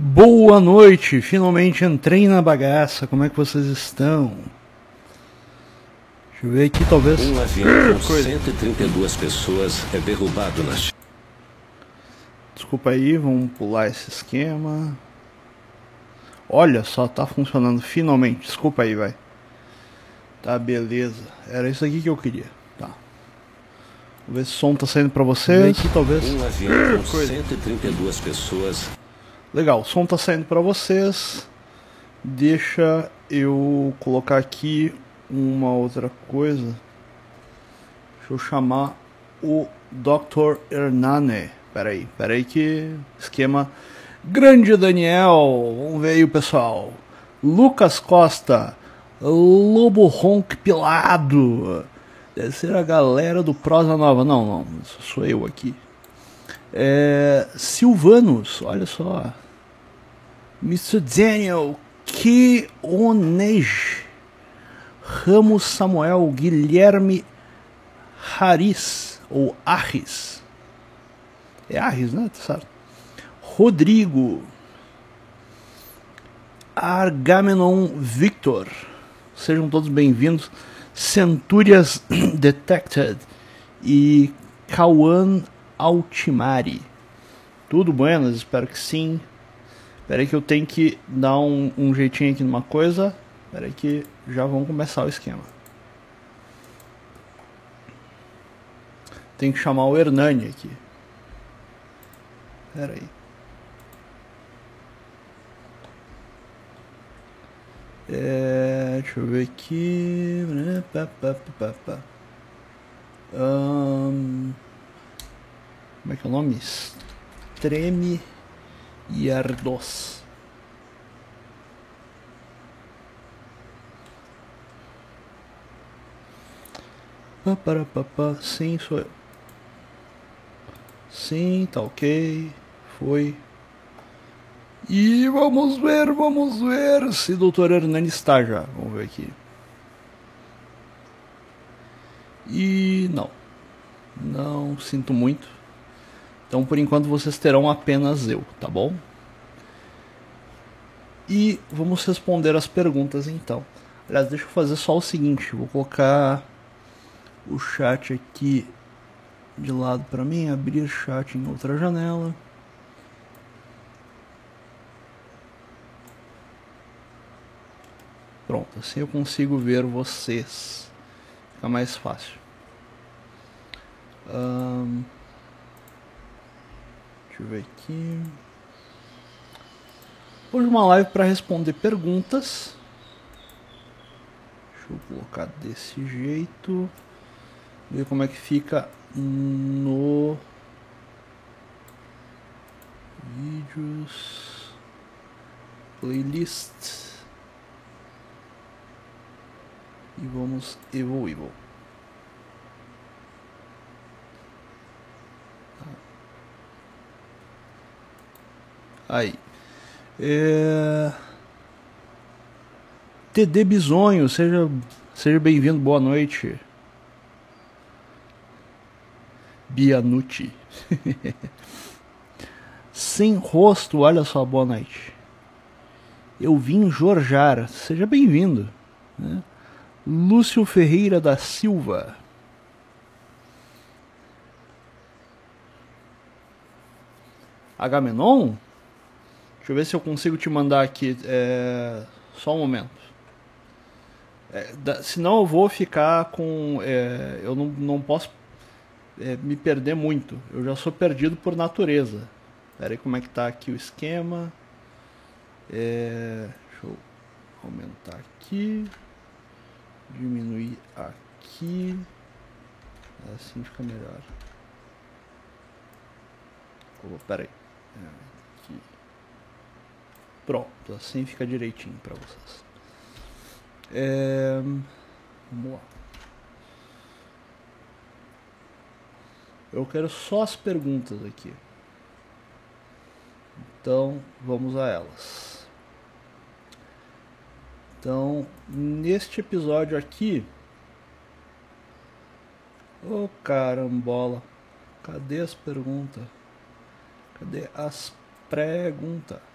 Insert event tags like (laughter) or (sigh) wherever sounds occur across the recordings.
Boa noite, finalmente entrei na bagaça. Como é que vocês estão? Deixa eu ver aqui, talvez. Um avião (coughs) com 132 pessoas é derrubado na. Desculpa aí, vamos pular esse esquema. Olha só, tá funcionando finalmente. Desculpa aí, vai. Tá, beleza. Era isso aqui que eu queria. Tá. Vamos ver se o som tá saindo pra vocês. Aqui, talvez. Um avião com 132 pessoas Legal, o som tá saindo para vocês. Deixa eu colocar aqui uma outra coisa. Deixa eu chamar o Dr. Hernane. Peraí, peraí que esquema grande Daniel. Vamos ver aí o pessoal. Lucas Costa, Lobo Ronk Pilado. Deve ser a galera do Prosa Nova. Não, não, sou eu aqui. É, Silvanos, olha só. Mr. Daniel Keonej. Ramos Samuel Guilherme Haris, ou Arris. É Arris, né? Tá certo. Rodrigo. Argamenon Victor. Sejam todos bem-vindos. Centúrias (clears throat) Detected. E Cauã Altimari. Tudo buenas? Espero que sim. Espera aí que eu tenho que dar um, um jeitinho aqui numa coisa. Espera aí que já vamos começar o esquema. Tem que chamar o Hernani aqui. Espera aí. É, deixa eu ver aqui. Um, como é que é o nome? Treme e Ardos. Para, para, sim, sou eu. Sim, tá ok. Foi. E vamos ver, vamos ver se o doutor Hernani está já. Vamos ver aqui. E não. Não sinto muito. Então, por enquanto, vocês terão apenas eu, tá bom? E vamos responder as perguntas então. Aliás, deixa eu fazer só o seguinte: vou colocar o chat aqui de lado para mim, abrir chat em outra janela. Pronto, assim eu consigo ver vocês. Fica mais fácil. Um... Deixa eu ver aqui. Hoje uma live para responder perguntas. Deixa eu colocar desse jeito. Ver como é que fica no vídeos playlist e vamos Evil Evil. Aí. É... TD Bisonho, seja, seja bem-vindo, boa noite. Bianucci. (laughs) Sem rosto, olha só, boa noite. Eu vim Jorjar, seja bem-vindo. Né? Lúcio Ferreira da Silva. Agamenon? Deixa eu ver se eu consigo te mandar aqui. É... Só um momento. É, da... senão eu vou ficar com. É... Eu não, não posso é, me perder muito. Eu já sou perdido por natureza. Espera aí como é que tá aqui o esquema. É... Deixa eu aumentar aqui. Diminuir aqui. Assim fica melhor. Oh, pera aí. É. Pronto, assim fica direitinho para vocês. É... Vamos lá. Eu quero só as perguntas aqui. Então, vamos a elas. Então, neste episódio aqui. Ô oh, carambola. Cadê as perguntas? Cadê as perguntas?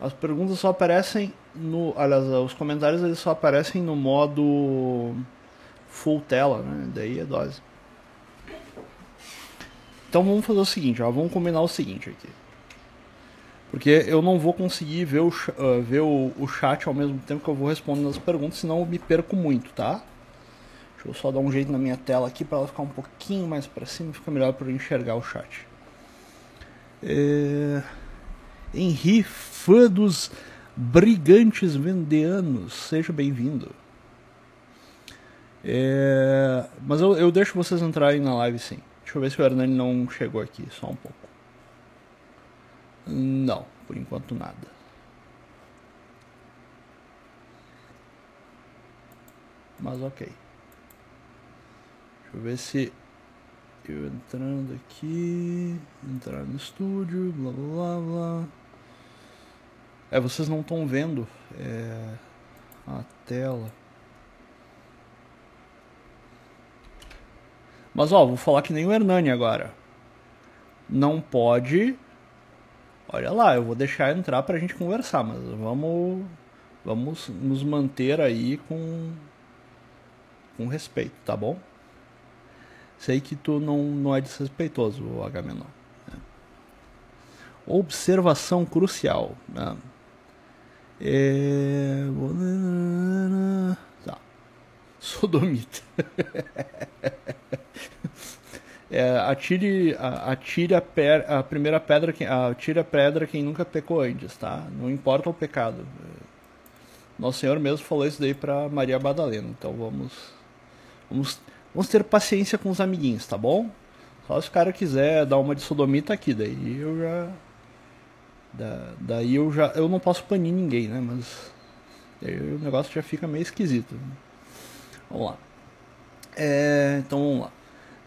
As perguntas só aparecem no. Aliás, os comentários eles só aparecem no modo full tela, né? Daí é dose. Então vamos fazer o seguinte, ó, vamos combinar o seguinte aqui. Porque eu não vou conseguir ver o, uh, ver o, o chat ao mesmo tempo que eu vou respondendo as perguntas, senão eu me perco muito, tá? Deixa eu só dar um jeito na minha tela aqui para ela ficar um pouquinho mais para cima, fica melhor para eu enxergar o chat. É... Henri, fã dos brigantes vendeanos, seja bem-vindo. É... Mas eu, eu deixo vocês entrarem na live sim. Deixa eu ver se o Hernani não chegou aqui, só um pouco. Não, por enquanto nada. Mas ok. Deixa eu ver se eu entrando aqui, entrar no estúdio, blá blá blá blá. É, vocês não estão vendo é, a tela. Mas ó, vou falar que nem o Hernani agora. Não pode. Olha lá, eu vou deixar entrar pra gente conversar, mas vamos vamos nos manter aí com com respeito, tá bom? Sei que tu não, não é desrespeitoso, Agamenon. Né? Observação crucial. Né? É... Tá. Sodomita. (laughs) É, atire, atire a, per, a primeira pedra, atire a pedra quem nunca pecou antes, tá? Não importa o pecado. Nosso Senhor mesmo falou isso daí para Maria Madalena. Então vamos, vamos, vamos ter paciência com os amiguinhos, tá bom? Só se o cara quiser dar uma de sodomita aqui, daí eu já, da, daí eu já, eu não posso banir ninguém, né? Mas daí o negócio já fica meio esquisito. Né? Vamos lá. É, então vamos lá.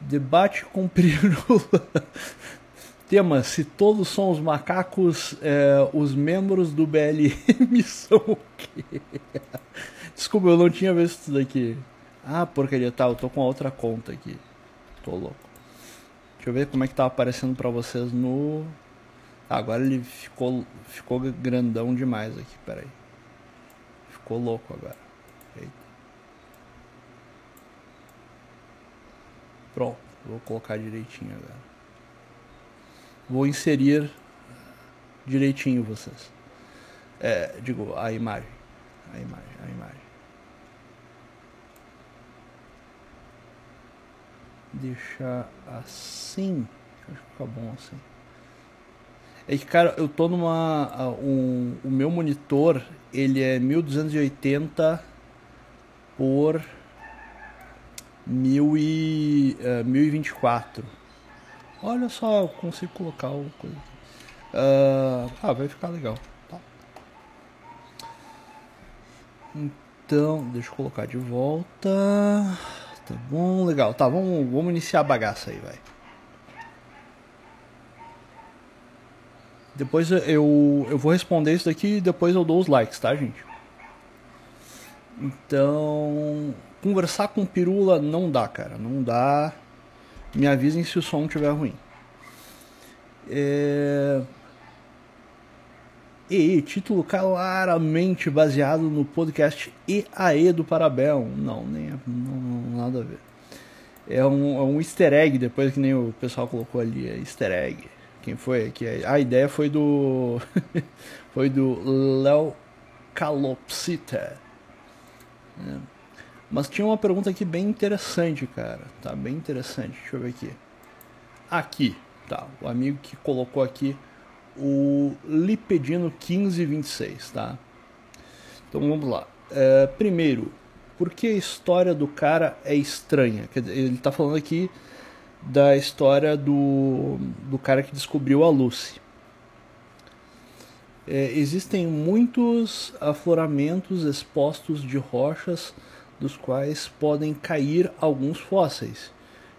Debate com pirula. (laughs) Tema: se todos são os macacos, é, os membros do BLM (laughs) são o quê? Desculpa, eu não tinha visto isso daqui. Ah, porcaria, tá, eu tô com outra conta aqui. Tô louco. Deixa eu ver como é que tá aparecendo pra vocês no. Ah, agora ele ficou, ficou grandão demais aqui, peraí. Ficou louco agora. Pronto, vou colocar direitinho agora. Vou inserir direitinho vocês. É, digo, a imagem. A imagem, a imagem. Deixar assim. Acho que fica bom assim. É que, cara, eu tô numa. Um, o meu monitor, ele é 1280 por mil e, uh, 1024. Olha só, eu consigo colocar o coisa. Uh, ah, vai ficar legal. Tá. Então, deixa eu colocar de volta. Tá bom, legal. Tá, vamos, vamos iniciar a bagaça aí, vai. Depois eu, eu vou responder isso daqui e depois eu dou os likes, tá, gente? Então, conversar com pirula não dá, cara. Não dá. Me avisem se o som estiver ruim. É... E título claramente baseado no podcast EAE do Parabel. Não, nem é, não, nada a ver. É um, é um easter egg, depois que nem o pessoal colocou ali, é easter egg. Quem foi aqui? A ideia foi do. (laughs) foi do Léo Calopsita. É. Mas tinha uma pergunta aqui bem interessante, cara. Tá bem interessante. Deixa eu ver aqui. Aqui, tá. O amigo que colocou aqui o Lipedino 1526, tá? Então vamos lá. É, primeiro, por que a história do cara é estranha? Quer dizer, ele tá falando aqui da história do, do cara que descobriu a Lucy. É, existem muitos afloramentos expostos de rochas dos quais podem cair alguns fósseis.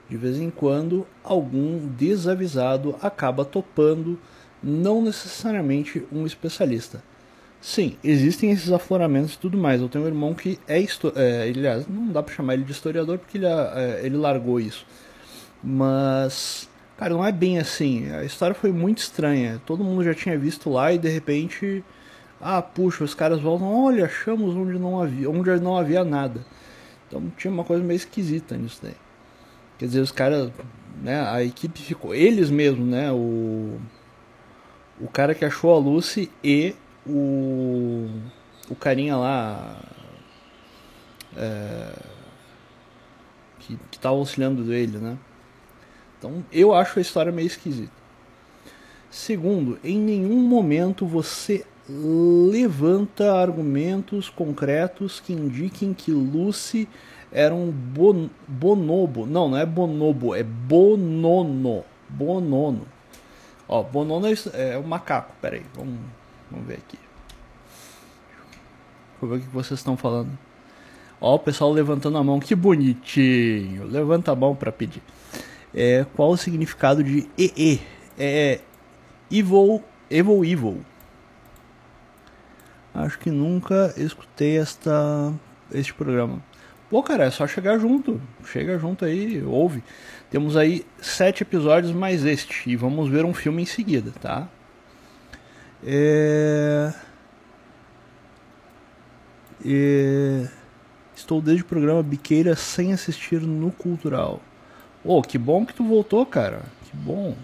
De vez em quando, algum desavisado acaba topando, não necessariamente um especialista. Sim, existem esses afloramentos e tudo mais. Eu tenho um irmão que é, é aliás, não dá para chamar ele de historiador porque ele, é, ele largou isso. Mas, cara, não é bem assim. A história foi muito estranha. Todo mundo já tinha visto lá e de repente Ah, puxa, os caras voltam, olha, achamos onde não havia, onde não havia nada. Então tinha uma coisa meio esquisita nisso daí. Quer dizer, os caras, né, a equipe ficou, eles mesmos, né, o o cara que achou a Lucy e o o carinha lá é, que, que tá auxiliando ele, né? Então eu acho a história meio esquisita. Segundo, em nenhum momento você levanta argumentos concretos que indiquem que Lucy era um bon, bonobo. Não, não é bonobo, é bonono. Bonono. Ó, bonono é, é o macaco. Pera aí, vamos, vamos ver aqui. Eu ver o que vocês estão falando. Ó, o pessoal levantando a mão, que bonitinho. Levanta a mão para pedir. É, qual o significado de EE? É Evil, Evil, Evil. Acho que nunca escutei esta, este programa. Pô, cara, é só chegar junto. Chega junto aí, ouve. Temos aí sete episódios mais este. E vamos ver um filme em seguida, tá? É... É... Estou desde o programa Biqueira sem assistir no Cultural. Oh, que bom que tu voltou, cara. Que bom.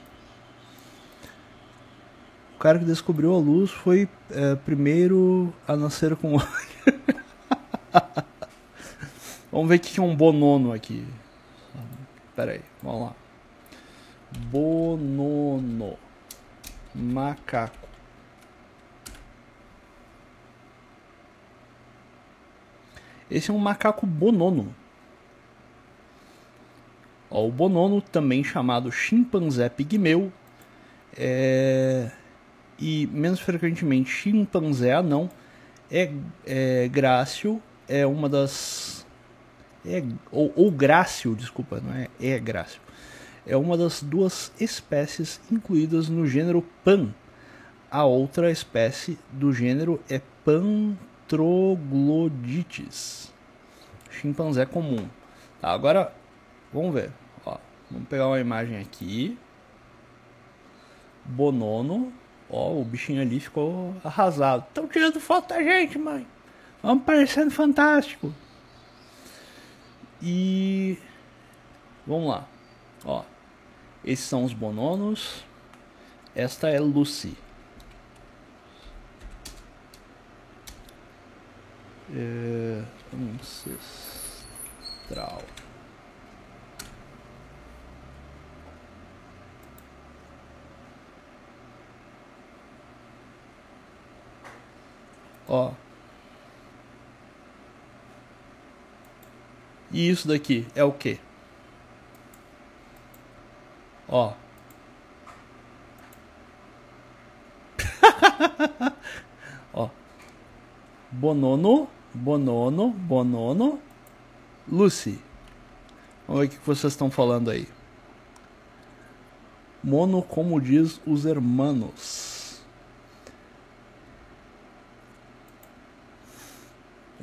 O cara que descobriu a luz foi é, primeiro a nascer com (laughs) Vamos ver o que é um bonono aqui. Pera aí, vamos lá. Bonono. Macaco. Esse é um macaco bonono. Ó, o bonono, também chamado chimpanzé pigmeu, é... e menos frequentemente chimpanzé anão, é, é grácil, é uma das é, ou, ou grácil, desculpa, não é é grácil. É uma das duas espécies incluídas no gênero Pan. A outra espécie do gênero é Pantroglodites. Chimpanzé comum. Tá, agora vamos ver. Ó, vamos pegar uma imagem aqui. Bonono. Ó, o bichinho ali ficou arrasado. Estão tirando foto da gente, mãe. Vamos parecendo fantástico. E vamos lá. Ó, esses são os bononos. Esta é Lucy. É, ancestral. Ó, E isso daqui é o que? Ó. (laughs) Ó. Bonono, Bonono, Bonono, Lucy. Vamos ver o que vocês estão falando aí. Mono, como diz os hermanos.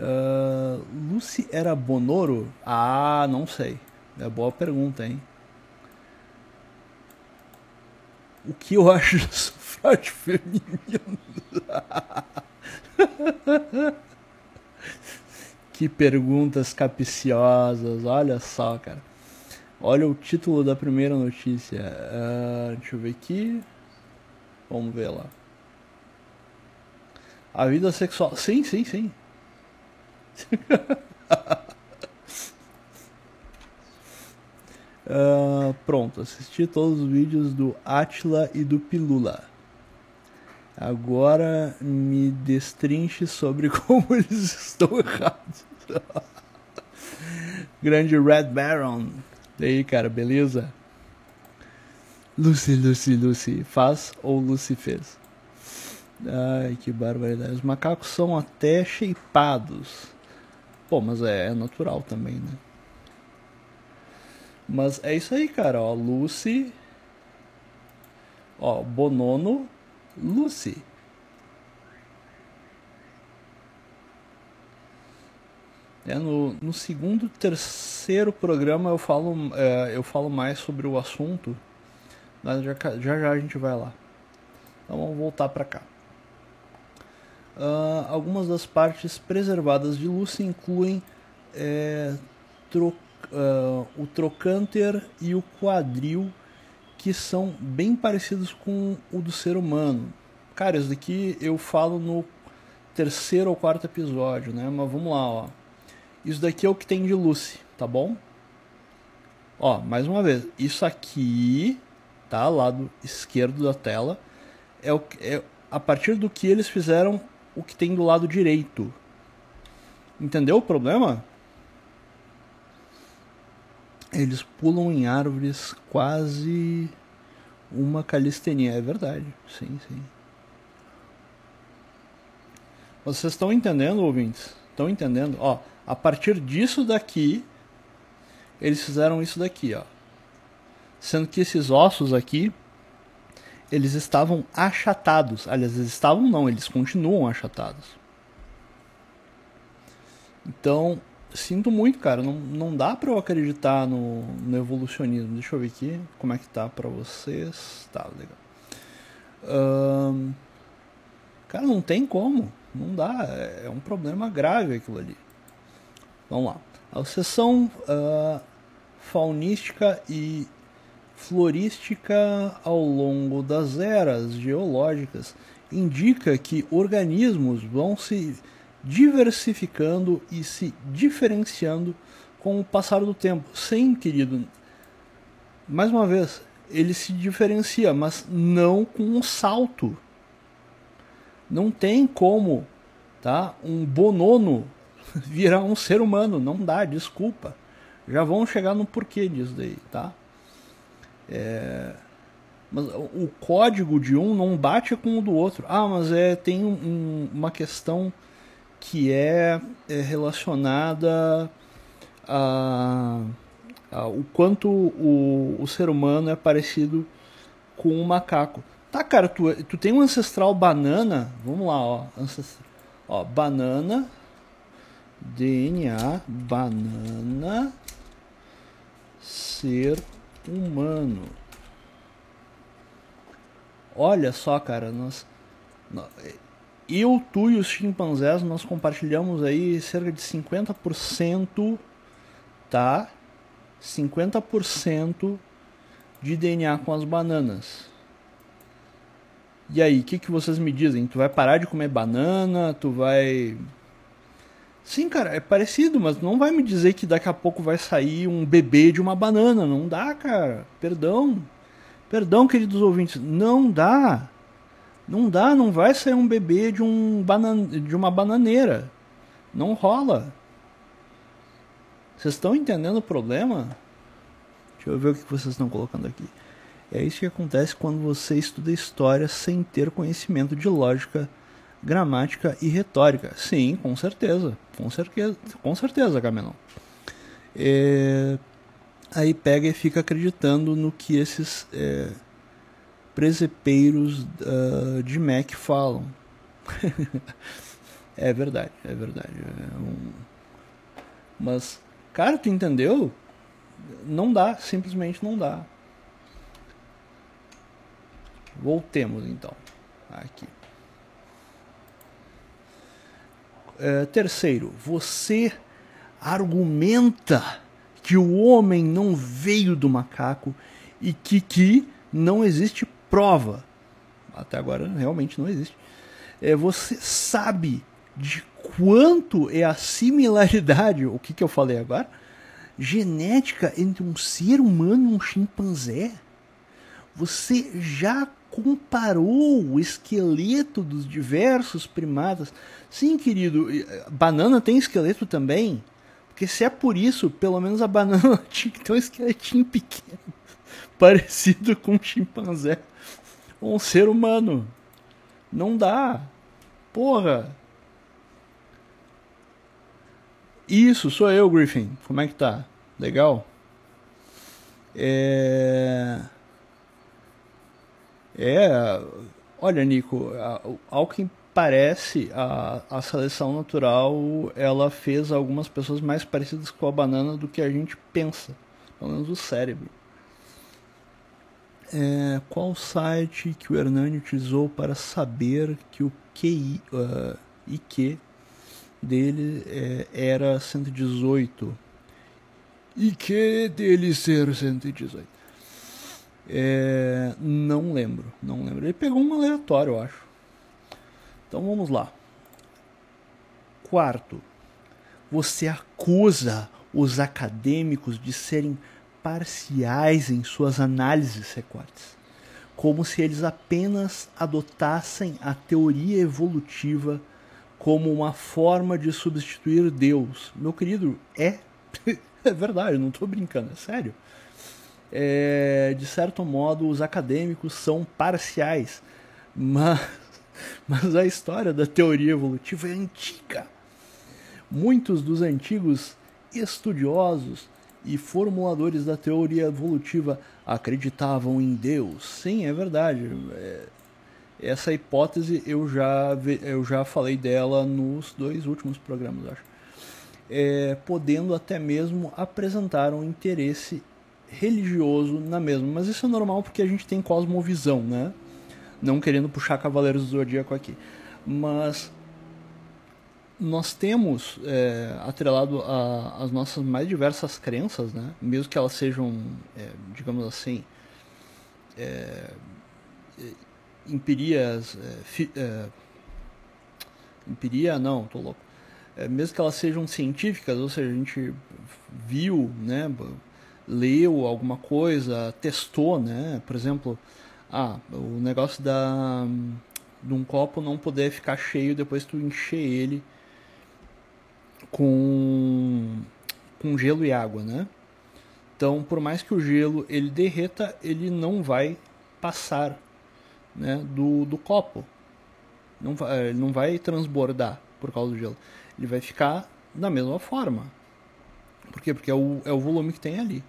Uh, Lucy era Bonoro? Ah, não sei. É boa pergunta, hein? O que eu acho do sufrágio feminino? (laughs) que perguntas capciosas, olha só, cara. Olha o título da primeira notícia. Uh, deixa eu ver aqui. Vamos ver lá. A vida sexual. Sim, sim, sim. Uh, (laughs) pronto, assisti todos os vídeos do Atila e do Pilula. Agora me destrinche sobre (laughs) como eles estão errados. (laughs) Grande Red Baron. E aí, cara, beleza? Lucy, Lucy, Lucy. Faz ou Lucy fez? Ai, que barbaridade. Os macacos são até shapeados. Pô, mas é, é natural também, né? Mas é isso aí, cara. Ó, Lucy. Ó, Bonono, Lucy. É, no, no segundo, terceiro programa eu falo, é, eu falo mais sobre o assunto. Já, já já a gente vai lá. Então vamos voltar pra cá. Uh, algumas das partes preservadas de Lucy incluem é, tro, uh, o trocânter e o quadril, que são bem parecidos com o do ser humano. Cara, isso daqui eu falo no terceiro ou quarto episódio, né? Mas vamos lá, ó. Isso daqui é o que tem de Lucy, tá bom? Ó, mais uma vez, isso aqui, tá? Lado esquerdo da tela, é, o, é a partir do que eles fizeram o que tem do lado direito. Entendeu o problema? Eles pulam em árvores quase uma calistenia. É verdade. Sim, sim. Vocês estão entendendo, ouvintes? Estão entendendo? Ó, a partir disso daqui, eles fizeram isso daqui, ó. Sendo que esses ossos aqui eles estavam achatados. Aliás, eles estavam não, eles continuam achatados. Então, sinto muito, cara. Não, não dá pra eu acreditar no, no evolucionismo. Deixa eu ver aqui como é que tá pra vocês. Tá, legal. Cara, não tem como. Não dá. É, é um problema grave aquilo ali. Vamos lá. A seção uh, faunística e florística ao longo das eras geológicas indica que organismos vão se diversificando e se diferenciando com o passar do tempo. Sim, querido. Mais uma vez, ele se diferencia, mas não com um salto. Não tem como, tá? Um bonono (laughs) virar um ser humano, não dá, desculpa. Já vão chegar no porquê disso daí, tá? É, mas o código de um não bate com o do outro. Ah, mas é, tem um, uma questão que é, é relacionada a, a, o quanto o, o ser humano é parecido com o um macaco. Tá, cara, tu, tu tem um ancestral banana. Vamos lá, ó. Ancestral, ó banana. DNA, banana, ser humano. Olha só, cara, nós, nós eu, tu e os chimpanzés nós compartilhamos aí cerca de 50%, tá? 50% de DNA com as bananas. E aí, o que, que vocês me dizem? Tu vai parar de comer banana? Tu vai Sim, cara, é parecido, mas não vai me dizer que daqui a pouco vai sair um bebê de uma banana. Não dá, cara. Perdão. Perdão, queridos ouvintes. Não dá. Não dá, não vai sair um bebê de, um banan... de uma bananeira. Não rola. Vocês estão entendendo o problema? Deixa eu ver o que vocês estão colocando aqui. É isso que acontece quando você estuda história sem ter conhecimento de lógica gramática e retórica. Sim, com certeza. Com certeza, com certeza Camelão. É, aí pega e fica acreditando no que esses é, presepeiros uh, de Mac falam. (laughs) é verdade, é verdade. É um... Mas, cara, tu entendeu? Não dá, simplesmente não dá. Voltemos então. Aqui. É, terceiro, você argumenta que o homem não veio do macaco e que, que não existe prova. Até agora realmente não existe. É, você sabe de quanto é a similaridade, o que, que eu falei agora? Genética entre um ser humano e um chimpanzé. Você já comparou o esqueleto dos diversos primatas. Sim, querido, banana tem esqueleto também. Porque se é por isso, pelo menos a banana (laughs) tinha que ter um esqueletinho pequeno, (laughs) parecido com um chimpanzé ou um ser humano. Não dá. Porra. Isso, sou eu, Griffin. Como é que tá? Legal? É. É, olha, Nico, ao que parece, a, a seleção natural ela fez algumas pessoas mais parecidas com a banana do que a gente pensa, pelo menos o cérebro. É, qual site que o Hernani utilizou para saber que o QI, uh, IQ dele é, era 118? IQ dele ser 118? É, não lembro, não lembro. Ele pegou um aleatório, eu acho. Então vamos lá. Quarto, você acusa os acadêmicos de serem parciais em suas análises recortes, como se eles apenas adotassem a teoria evolutiva como uma forma de substituir Deus. Meu querido, é, (laughs) é verdade, não estou brincando, é sério. É, de certo modo, os acadêmicos são parciais, mas, (laughs) mas a história da teoria evolutiva é antiga. Muitos dos antigos estudiosos e formuladores da teoria evolutiva acreditavam em Deus. Sim, é verdade. É, essa hipótese eu já, eu já falei dela nos dois últimos programas, acho. É, podendo até mesmo apresentar um interesse religioso na mesma. Mas isso é normal porque a gente tem cosmovisão, né? Não querendo puxar Cavaleiros do Zodíaco aqui. Mas nós temos é, atrelado as nossas mais diversas crenças, né? mesmo que elas sejam, é, digamos assim, é, empirias, é, fi, é, empiria não, tô louco, é, mesmo que elas sejam científicas, ou seja, a gente viu, né, leu alguma coisa, testou, né, por exemplo, ah, o negócio da de um copo não poder ficar cheio depois tu encher ele com, com gelo e água, né? Então, por mais que o gelo ele derreta, ele não vai passar né, do, do copo. Não vai, ele não vai transbordar por causa do gelo. Ele vai ficar da mesma forma. Por quê? Porque é o, é o volume que tem ali.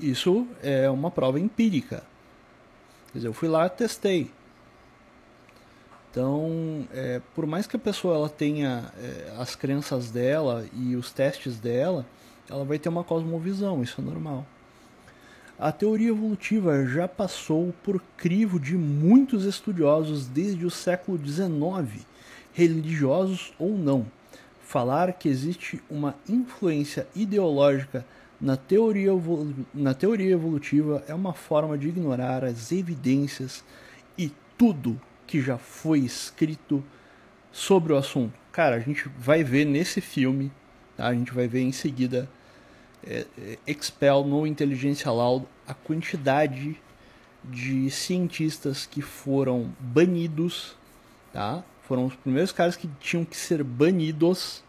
Isso é uma prova empírica. Quer dizer, eu fui lá testei. Então, é, por mais que a pessoa ela tenha é, as crenças dela e os testes dela, ela vai ter uma cosmovisão, isso é normal. A teoria evolutiva já passou por crivo de muitos estudiosos desde o século XIX, religiosos ou não. Falar que existe uma influência ideológica na teoria, na teoria evolutiva é uma forma de ignorar as evidências e tudo que já foi escrito sobre o assunto. Cara, a gente vai ver nesse filme, tá? a gente vai ver em seguida é, é, Expel no Inteligência Loud a quantidade de cientistas que foram banidos, tá? Foram os primeiros caras que tinham que ser banidos.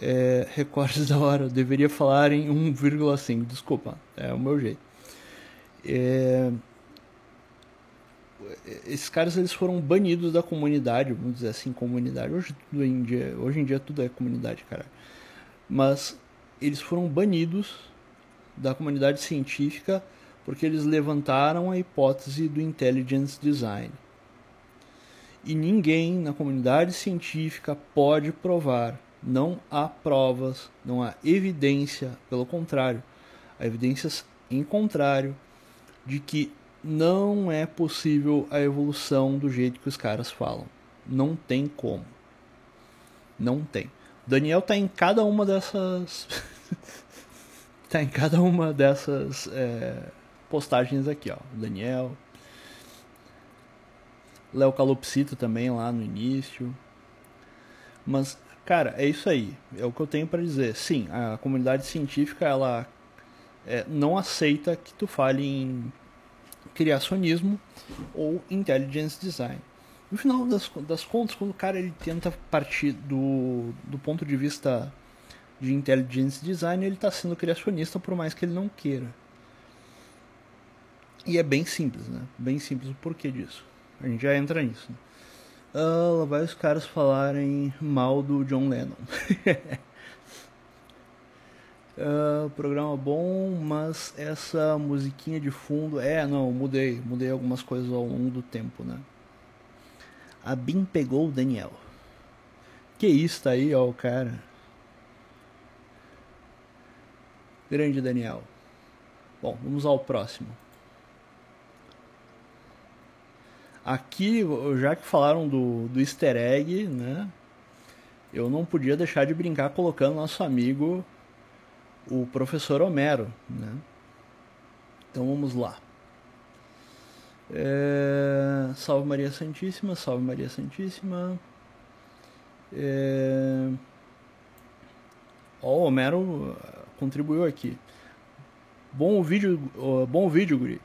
É, recortes (laughs) da hora, eu deveria falar em 1,5, desculpa, é o meu jeito. É, esses caras eles foram banidos da comunidade, vamos dizer assim, comunidade. Hoje, tudo em dia, hoje em dia tudo é comunidade, cara. Mas eles foram banidos da comunidade científica porque eles levantaram a hipótese do intelligence design. E ninguém na comunidade científica pode provar, não há provas, não há evidência, pelo contrário, há evidências em contrário de que não é possível a evolução do jeito que os caras falam. Não tem como. Não tem. Daniel tá em cada uma dessas. (laughs) tá em cada uma dessas é, postagens aqui, ó. Daniel. Léo Calopsita também lá no início. Mas, cara, é isso aí. É o que eu tenho para dizer. Sim, a comunidade científica ela é, não aceita que tu fale em criacionismo ou intelligence design. No final das, das contas, quando o cara ele tenta partir do, do ponto de vista de intelligence design, ele está sendo criacionista por mais que ele não queira. E é bem simples, né? Bem simples o porquê disso. A gente já entra nisso. Né? Ah, lá vai os caras falarem mal do John Lennon. Uh, (laughs) programa bom, mas essa musiquinha de fundo. É, não, mudei. Mudei algumas coisas ao longo do tempo, né? A Bim pegou o Daniel. Que isso, tá aí, ó, o cara. Grande Daniel. Bom, vamos ao próximo. Aqui, já que falaram do, do easter egg, né? Eu não podia deixar de brincar colocando nosso amigo, o professor Homero, né? Então vamos lá. É... Salve Maria Santíssima, salve Maria Santíssima. É... Ó, o Homero contribuiu aqui. Bom vídeo, bom vídeo, Guri.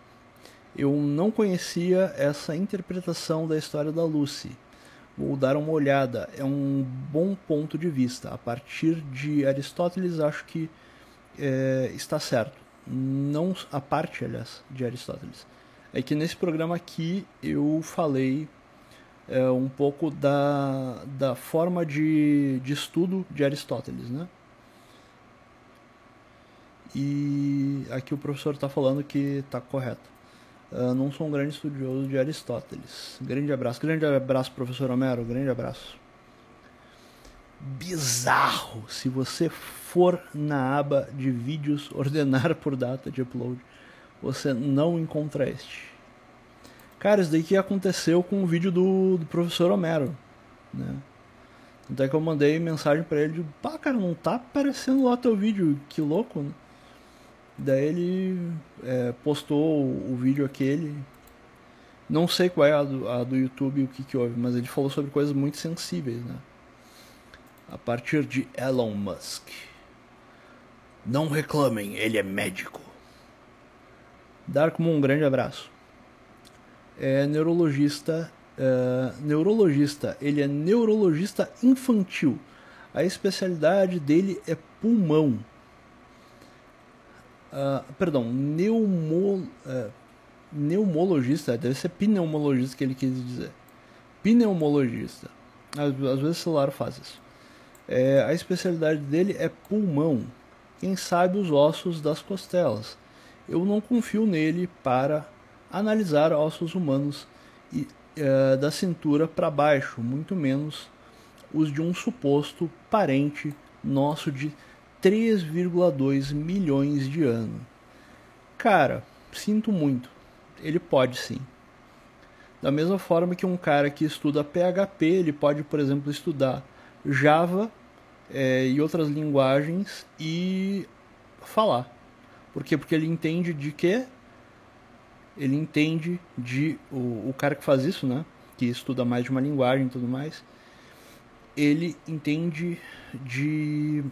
Eu não conhecia essa interpretação da história da Lucy. Vou dar uma olhada. É um bom ponto de vista. A partir de Aristóteles, acho que é, está certo. Não a parte, aliás, de Aristóteles. É que nesse programa aqui eu falei é, um pouco da, da forma de, de estudo de Aristóteles, né? E aqui o professor está falando que está correto. Uh, não sou um grande estudioso de Aristóteles. Grande abraço. Grande abraço, professor Homero. Grande abraço. Bizarro! Se você for na aba de vídeos, ordenar por data de upload, você não encontra este. Cara, isso daí que aconteceu com o vídeo do, do professor Homero. Né? Até que eu mandei mensagem para ele de, pá, cara, não tá aparecendo lá teu vídeo, que louco, né? Daí ele é, postou o, vídeo aquele. Não sei qual é a do, a do YouTube o que, que houve, mas ele falou sobre coisas muito sensíveis, né? A partir de Elon Musk. Não reclamem, ele é médico. Darkmoon, um grande abraço. É neurologista. É, neurologista, ele é neurologista infantil. A especialidade dele é pulmão Uh, perdão, neumo, uh, neumologista, deve ser pneumologista que ele quis dizer. Pneumologista. Às, às vezes o celular faz isso. É, a especialidade dele é pulmão. Quem sabe os ossos das costelas. Eu não confio nele para analisar ossos humanos e, uh, da cintura para baixo, muito menos os de um suposto parente nosso de 3,2 milhões de anos. Cara, sinto muito. Ele pode sim. Da mesma forma que um cara que estuda PHP, ele pode, por exemplo, estudar Java é, e outras linguagens e falar. Por quê? Porque ele entende de quê? Ele entende de. O, o cara que faz isso, né? Que estuda mais de uma linguagem e tudo mais. Ele entende de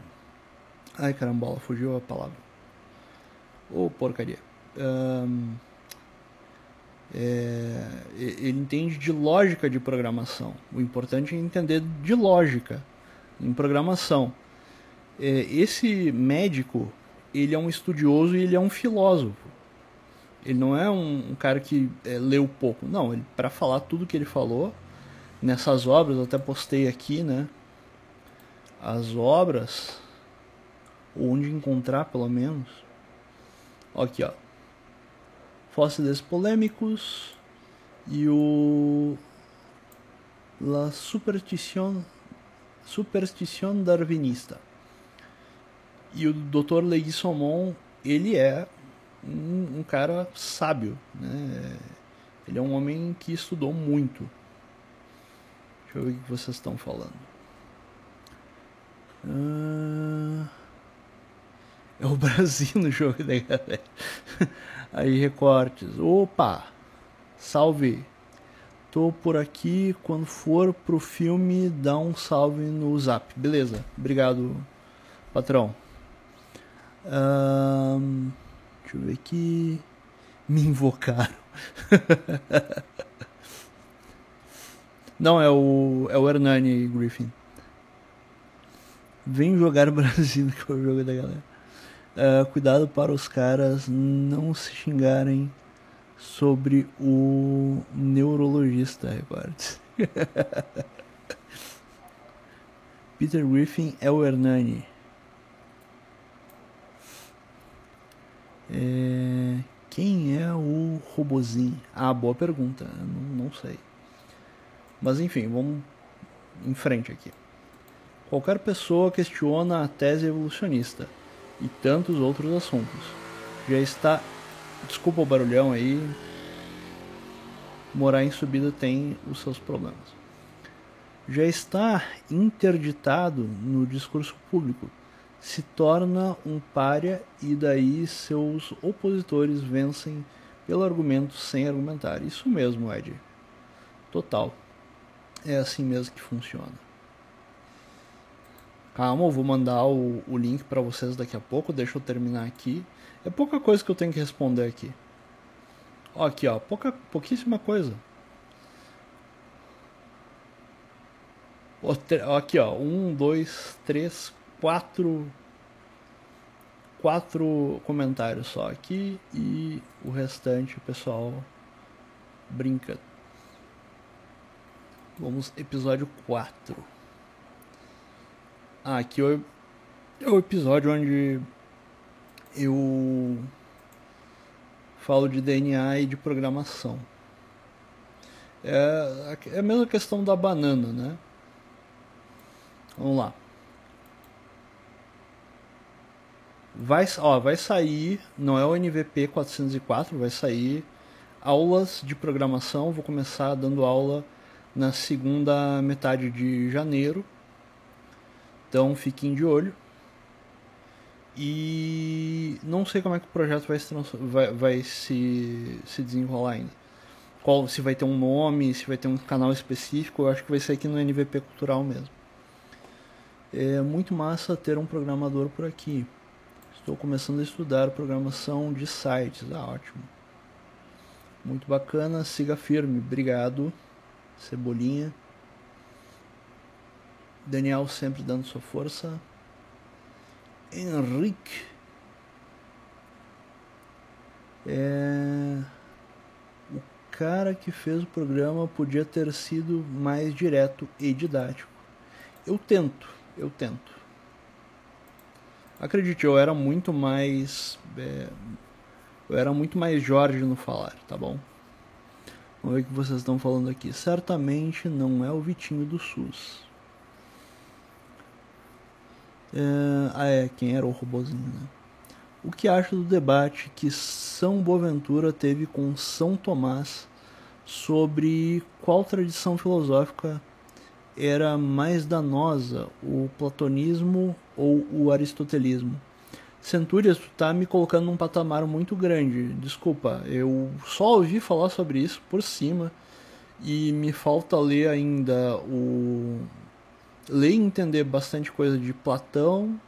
Ai carambola, fugiu a palavra. Ô oh, porcaria. Um, é, ele entende de lógica de programação. O importante é entender de lógica em programação. É, esse médico, ele é um estudioso e ele é um filósofo. Ele não é um, um cara que é, leu pouco. Não, para falar tudo que ele falou nessas obras, eu até postei aqui, né? As obras onde encontrar pelo menos. Aqui, ó. Fósseis polêmicos e o La Superstición Superstición Darwinista. E o Dr. Legui Somon, ele é um, um, cara sábio, né? Ele é um homem que estudou muito. Deixa eu ver o que vocês estão falando. Uh... É o (laughs) Brasil no jogo, né, galera? Aí, recortes. Opa! Salve! Tô por aqui. Quando for pro filme, dá um salve no zap. Beleza. Obrigado, patrão. Deixa eu ver aqui. Me invocaram. (laughs) Não, é o, é o Hernani Griffin. Vem jogar (laughs) Brasil, que é o jogo da galera. Uh, cuidado para os caras não se xingarem sobre o neurologista, recordes. (laughs) Peter Griffin é o Hernani. É... Quem é o robozinho? Ah, boa pergunta. Não, não sei. Mas enfim, vamos em frente aqui. Qualquer pessoa questiona a tese evolucionista e tantos outros assuntos. Já está. Desculpa o barulhão aí. morar em subida tem os seus problemas. Já está interditado no discurso público, se torna um pária e daí seus opositores vencem pelo argumento sem argumentar. Isso mesmo, Ed. Total. É assim mesmo que funciona. Calma, eu vou mandar o, o link para vocês daqui a pouco. Deixa eu terminar aqui. É pouca coisa que eu tenho que responder aqui. Ó, aqui, ó, pouca, pouquíssima coisa. Aqui, ó, um, dois, três, quatro, quatro comentários só aqui e o restante o pessoal brinca. Vamos episódio 4. Ah, aqui é o episódio onde eu falo de DNA e de programação. É, é a mesma questão da banana, né? Vamos lá. Vai, ó, vai sair, não é o NVP 404, vai sair aulas de programação. Vou começar dando aula na segunda metade de janeiro. Então fiquem de olho. E não sei como é que o projeto vai se, vai, vai se, se desenrolar ainda. Qual, se vai ter um nome, se vai ter um canal específico, eu acho que vai ser aqui no NVP Cultural mesmo. É muito massa ter um programador por aqui. Estou começando a estudar programação de sites. Ah, ótimo. Muito bacana, siga firme. Obrigado, Cebolinha. Daniel sempre dando sua força. Henrique. É... O cara que fez o programa podia ter sido mais direto e didático. Eu tento, eu tento. Acredite, eu era muito mais. É... Eu era muito mais Jorge no falar, tá bom? Vamos ver o que vocês estão falando aqui. Certamente não é o Vitinho do SUS. É, ah, é, quem era o robozinho, né? O que acha do debate que São Boaventura teve com São Tomás sobre qual tradição filosófica era mais danosa, o platonismo ou o aristotelismo? Centúrias, tu tá me colocando num patamar muito grande. Desculpa, eu só ouvi falar sobre isso por cima e me falta ler ainda o ler e entender bastante coisa de Platão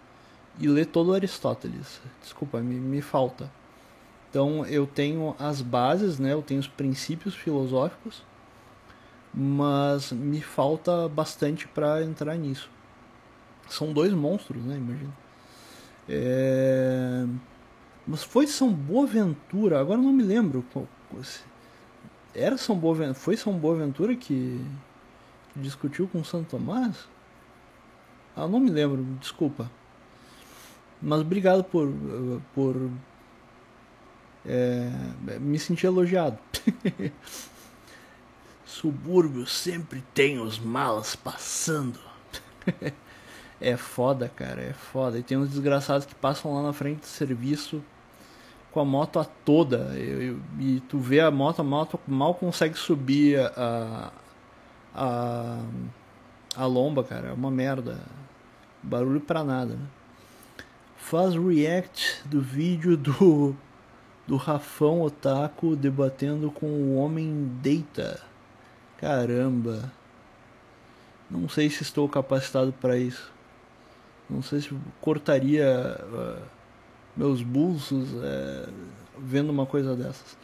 e ler todo Aristóteles. Desculpa, me, me falta. Então eu tenho as bases, né? Eu tenho os princípios filosóficos, mas me falta bastante para entrar nisso. São dois monstros, né? Imagina. É... Mas foi São Boaventura, agora não me lembro. Era São Boaventura, foi São Boaventura que discutiu com Santo Tomás? Ah, não me lembro, desculpa. Mas obrigado por. por é, me sentir elogiado. (laughs) Subúrbio sempre tem os malas passando. (laughs) é foda, cara, é foda. E tem uns desgraçados que passam lá na frente do serviço com a moto a toda. Eu, e tu vê a moto, a moto mal consegue subir a, a, a lomba, cara. É uma merda. Barulho pra nada, né? Faz react do vídeo do, do Rafão Otaku debatendo com o Homem Deita. Caramba. Não sei se estou capacitado para isso. Não sei se cortaria uh, meus bolsos uh, vendo uma coisa dessas.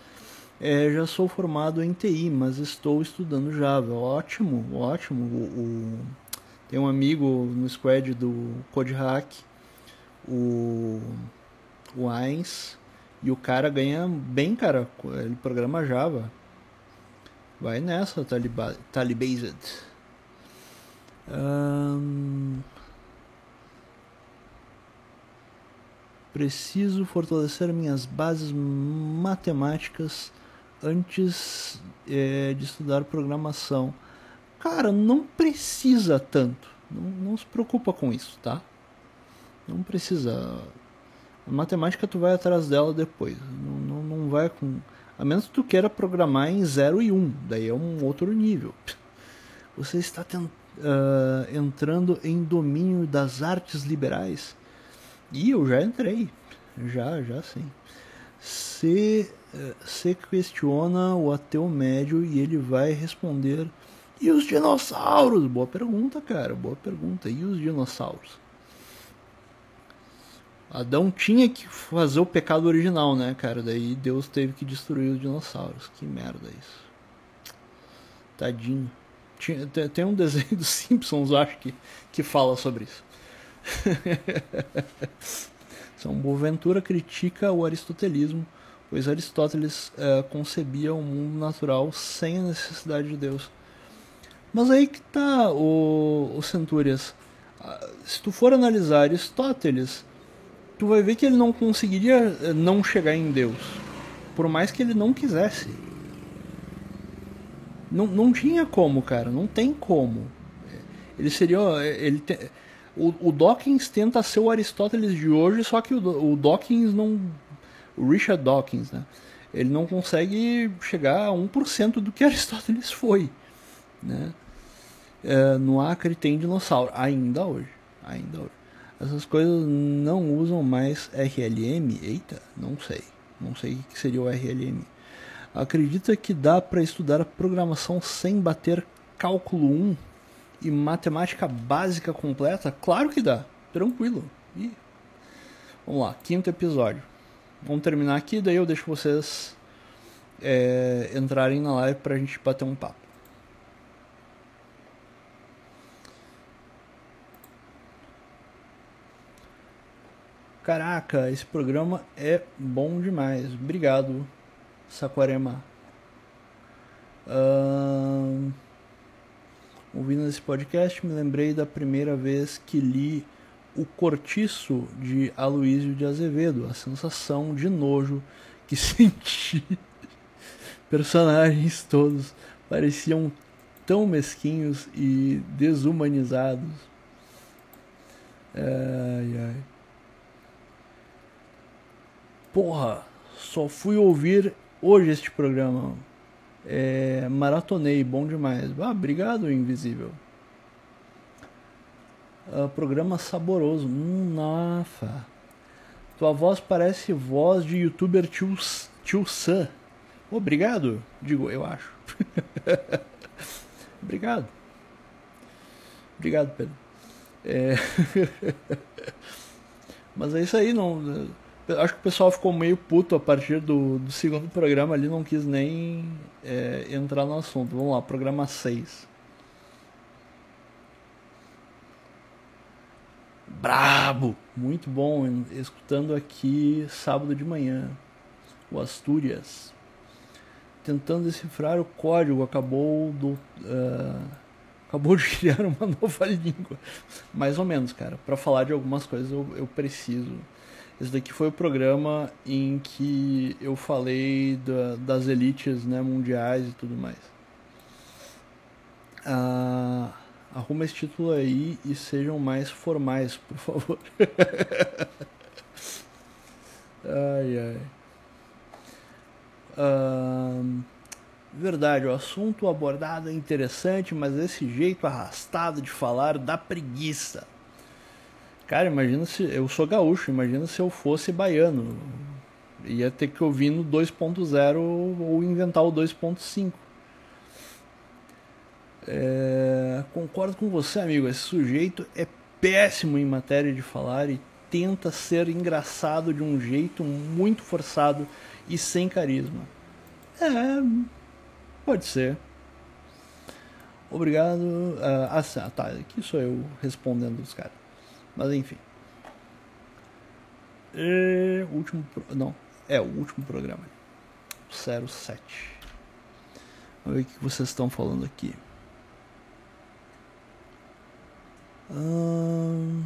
É, já sou formado em TI, mas estou estudando Java. Ótimo, ótimo. O, o tem um amigo no squad do Code Hack, o, o Ains, e o cara ganha bem, cara. Ele programa Java. Vai nessa, Talibazed. Um, preciso fortalecer minhas bases matemáticas antes é, de estudar programação. Cara, não precisa tanto. Não, não se preocupa com isso, tá? Não precisa. A matemática tu vai atrás dela depois. Não, não, não vai com. A menos que tu queira programar em 0 e 1, um, daí é um outro nível. Você está uh, entrando em domínio das artes liberais. E eu já entrei. Já, já sim. Se, uh, se questiona o ateu médio e ele vai responder: E os dinossauros? Boa pergunta, cara, boa pergunta. E os dinossauros? Adão tinha que fazer o pecado original, né, cara? Daí Deus teve que destruir os dinossauros. Que merda isso. Tadinho. Tinha, tem um desenho dos (laughs) Simpsons, acho que, que fala sobre isso. (laughs) São Boaventura critica o aristotelismo, pois Aristóteles uh, concebia o um mundo natural sem a necessidade de Deus. Mas aí que tá o, o Centúrias. Uh, se tu for analisar Aristóteles, tu vai ver que ele não conseguiria eh, não chegar em Deus, por mais que ele não quisesse. Não, não tinha como, cara, não tem como. Ele seria. Ele te, o, o, Dawkins tenta ser o Aristóteles de hoje, só que o, o Dawkins não. O Richard Dawkins, né? Ele não consegue chegar a 1% do que (laughs) Aristóteles foi. Né? É, no Acre tem dinossauro, ainda hoje. Ainda hoje. Essas coisas não usam mais RLM? Eita, não sei. Não sei o que seria o RLM. Acredita que dá para estudar a programação sem bater cálculo 1 e matemática básica completa? Claro que dá. Tranquilo. E vamos lá, quinto episódio. Vamos terminar aqui, daí eu deixo vocês é, entrarem na live pra gente bater um papo. Caraca, esse programa é bom demais. Obrigado, Saquarema. Uh, ouvindo esse podcast, me lembrei da primeira vez que li O Cortiço de Aloísio de Azevedo, a sensação de nojo que (laughs) senti. Personagens todos pareciam tão mesquinhos e desumanizados. Ai, ai. Porra, só fui ouvir hoje este programa. É, maratonei, bom demais. Ah, obrigado, Invisível. Uh, programa saboroso. Hum, nossa. Tua voz parece voz de youtuber tio, tio Sam. Obrigado, digo, eu acho. (laughs) Obrigado. Obrigado, Pedro. É... (laughs) Mas é isso aí, não Acho que o pessoal ficou meio puto a partir do, do segundo programa ali, não quis nem é, entrar no assunto. Vamos lá, programa 6. Brabo! Muito bom, escutando aqui sábado de manhã. O Astúrias. Tentando decifrar o código, acabou do. Uh, acabou de (laughs) criar uma nova (laughs) língua. Mais ou menos, cara. Para falar de algumas coisas eu, eu preciso esse daqui foi o programa em que eu falei da, das elites né, mundiais e tudo mais. Ah, arruma esse título aí e sejam mais formais, por favor. (laughs) ai, ai. Ah, verdade, o assunto abordado é interessante, mas esse jeito arrastado de falar dá preguiça. Cara, imagina se. Eu sou gaúcho, imagina se eu fosse baiano. Ia ter que ouvir no 2.0 ou inventar o 2.5. É, concordo com você, amigo. Esse sujeito é péssimo em matéria de falar e tenta ser engraçado de um jeito muito forçado e sem carisma. É, pode ser. Obrigado. Uh, ah, tá. Aqui sou eu respondendo os caras. Mas enfim. E, último. Não, é o último programa. 07. Vamos ver o que vocês estão falando aqui. Hum...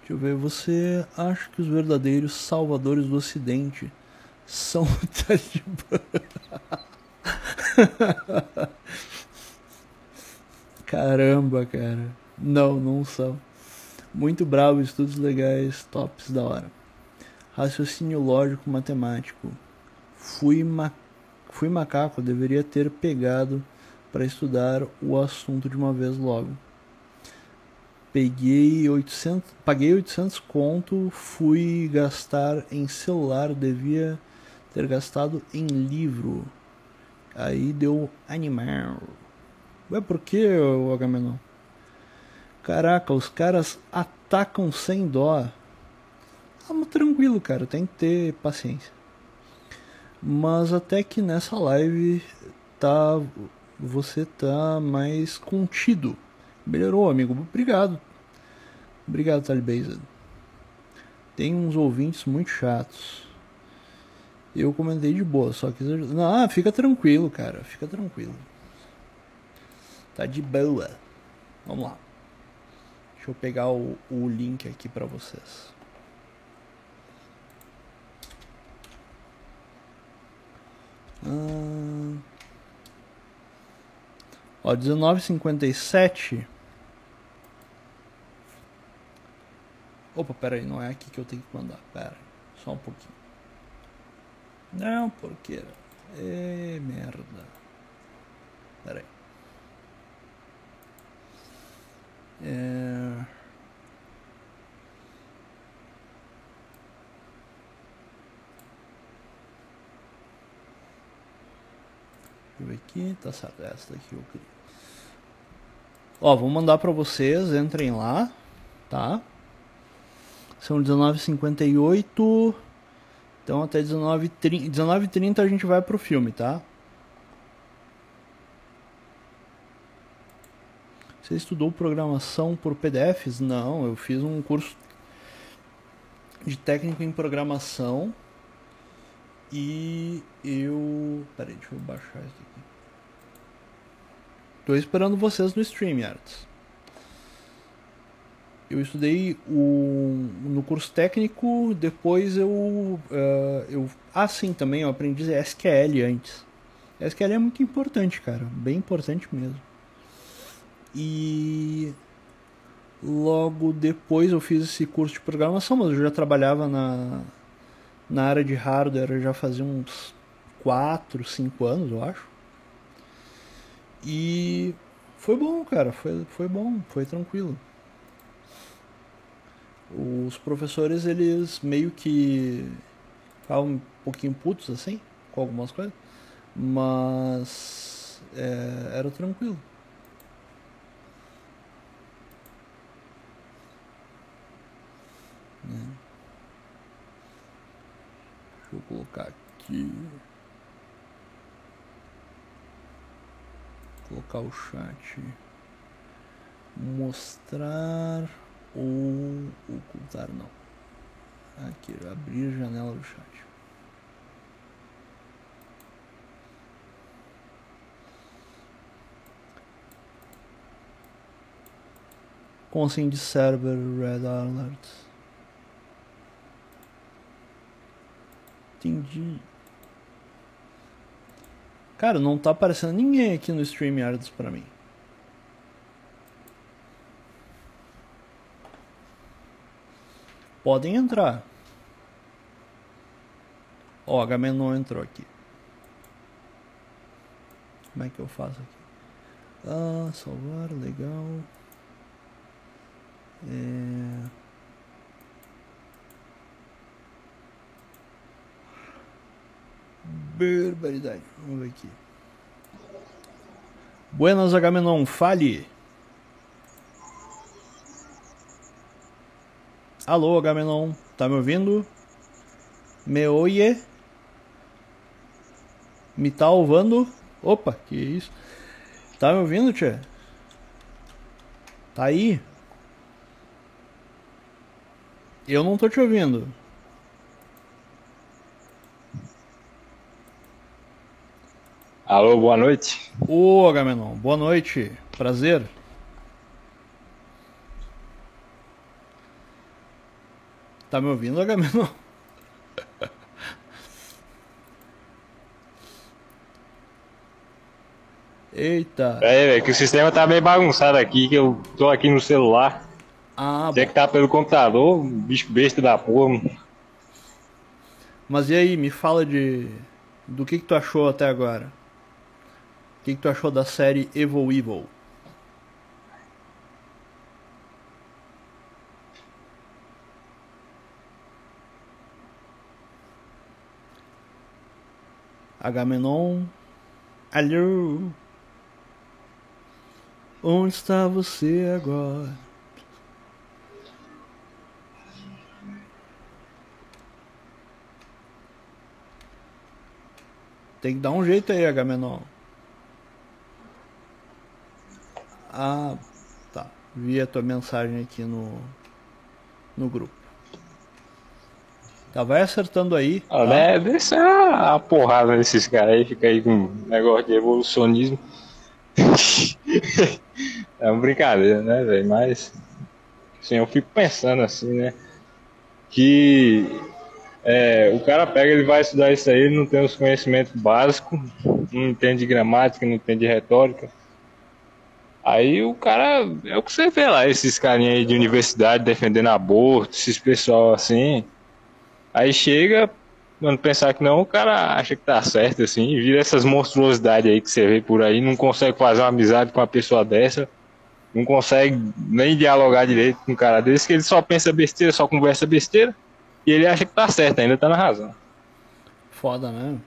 Deixa eu ver. Você acha que os verdadeiros salvadores do Ocidente são (laughs) talibãs? (laughs) Caramba, cara. Não, não são. Muito bravo, estudos legais, tops da hora. Raciocínio lógico matemático. Fui, ma fui macaco, deveria ter pegado para estudar o assunto de uma vez logo. Peguei 800, paguei 800 conto, fui gastar em celular, devia ter gastado em livro. Aí deu animal. Ué, por que, o Agamenon? Caraca, os caras atacam sem dó. Ah, tranquilo, cara, tem que ter paciência. Mas até que nessa live tá você tá mais contido. Melhorou, amigo. Obrigado. Obrigado, Talibazed. Tem uns ouvintes muito chatos. Eu comentei de boa, só que. Não, fica tranquilo, cara. Fica tranquilo. Tá de boa. Vamos lá. Deixa eu pegar o, o link aqui para vocês. Ah, ó, 1957. Opa, pera aí, não é aqui que eu tenho que mandar. Pera, só um pouquinho. Não, porque. É merda. Pera aí. É... Deixa eu ver aqui, tá certo, essa daqui eu queria. Ó, vou mandar pra vocês, entrem lá, tá? São 19h58, então até 19h30 19 a gente vai pro filme, tá? Você estudou programação por PDFs? Não, eu fiz um curso de técnico em programação e eu. Peraí, deixa eu baixar isso aqui. Tô esperando vocês no StreamYards. Eu estudei o, no curso técnico, depois eu, uh, eu. Ah, sim, também eu aprendi SQL antes. SQL é muito importante, cara. Bem importante mesmo. E logo depois eu fiz esse curso de programação, mas eu já trabalhava na, na área de hardware já fazia uns 4, 5 anos, eu acho. E foi bom, cara, foi, foi bom, foi tranquilo. Os professores, eles meio que ficavam um pouquinho putos assim, com algumas coisas, mas é, era tranquilo. Né? Deixa eu colocar aqui. Colocar o chat. Mostrar ou ocultar não. Aqui, abrir a janela do chat. Com assim server red alert. Entendi. Cara, não tá aparecendo ninguém aqui no StreamYards pra mim. Podem entrar. Ó, oh, não entrou aqui. Como é que eu faço aqui? Ah, salvar, legal. É... Barbaridade. Vamos ver aqui. Buenas, Agamenon. Fale. Alô, Agamenon. Tá me ouvindo? Me oye? Me tá ouvindo? Opa, que isso? Tá me ouvindo, tia? Tá aí? Eu não tô te ouvindo. Alô, boa noite. Ô, Agamenon, boa noite. Prazer. Tá me ouvindo, Agamenon? (laughs) Eita. É, velho, que o sistema tá meio bagunçado aqui, que eu tô aqui no celular. Ah, bom. que estar pelo computador, bicho besta da porra. mano. Mas e aí, me fala de do que, que tu achou até agora? O que, que tu achou da série Evil Evil? Agamenon. Alô? Onde está você agora? Tem que dar um jeito aí, Agamenon. Ah, tá. Vi a tua mensagem aqui no, no grupo. Tá, vai acertando aí. Ah, tá? né? Deixa a, a porrada nesses caras aí, fica aí com negócio de evolucionismo. (laughs) é uma brincadeira, né, velho? Mas, assim, eu fico pensando assim, né? Que é, o cara pega, ele vai estudar isso aí, ele não tem os conhecimentos básicos, não entende de gramática, não entende de retórica. Aí o cara, é o que você vê lá, esses carinha aí de universidade defendendo aborto, esses pessoal assim. Aí chega, quando pensar que não, o cara acha que tá certo, assim, vira essas monstruosidades aí que você vê por aí, não consegue fazer uma amizade com uma pessoa dessa, não consegue nem dialogar direito com um cara desse, que ele só pensa besteira, só conversa besteira, e ele acha que tá certo, ainda tá na razão. Foda, né?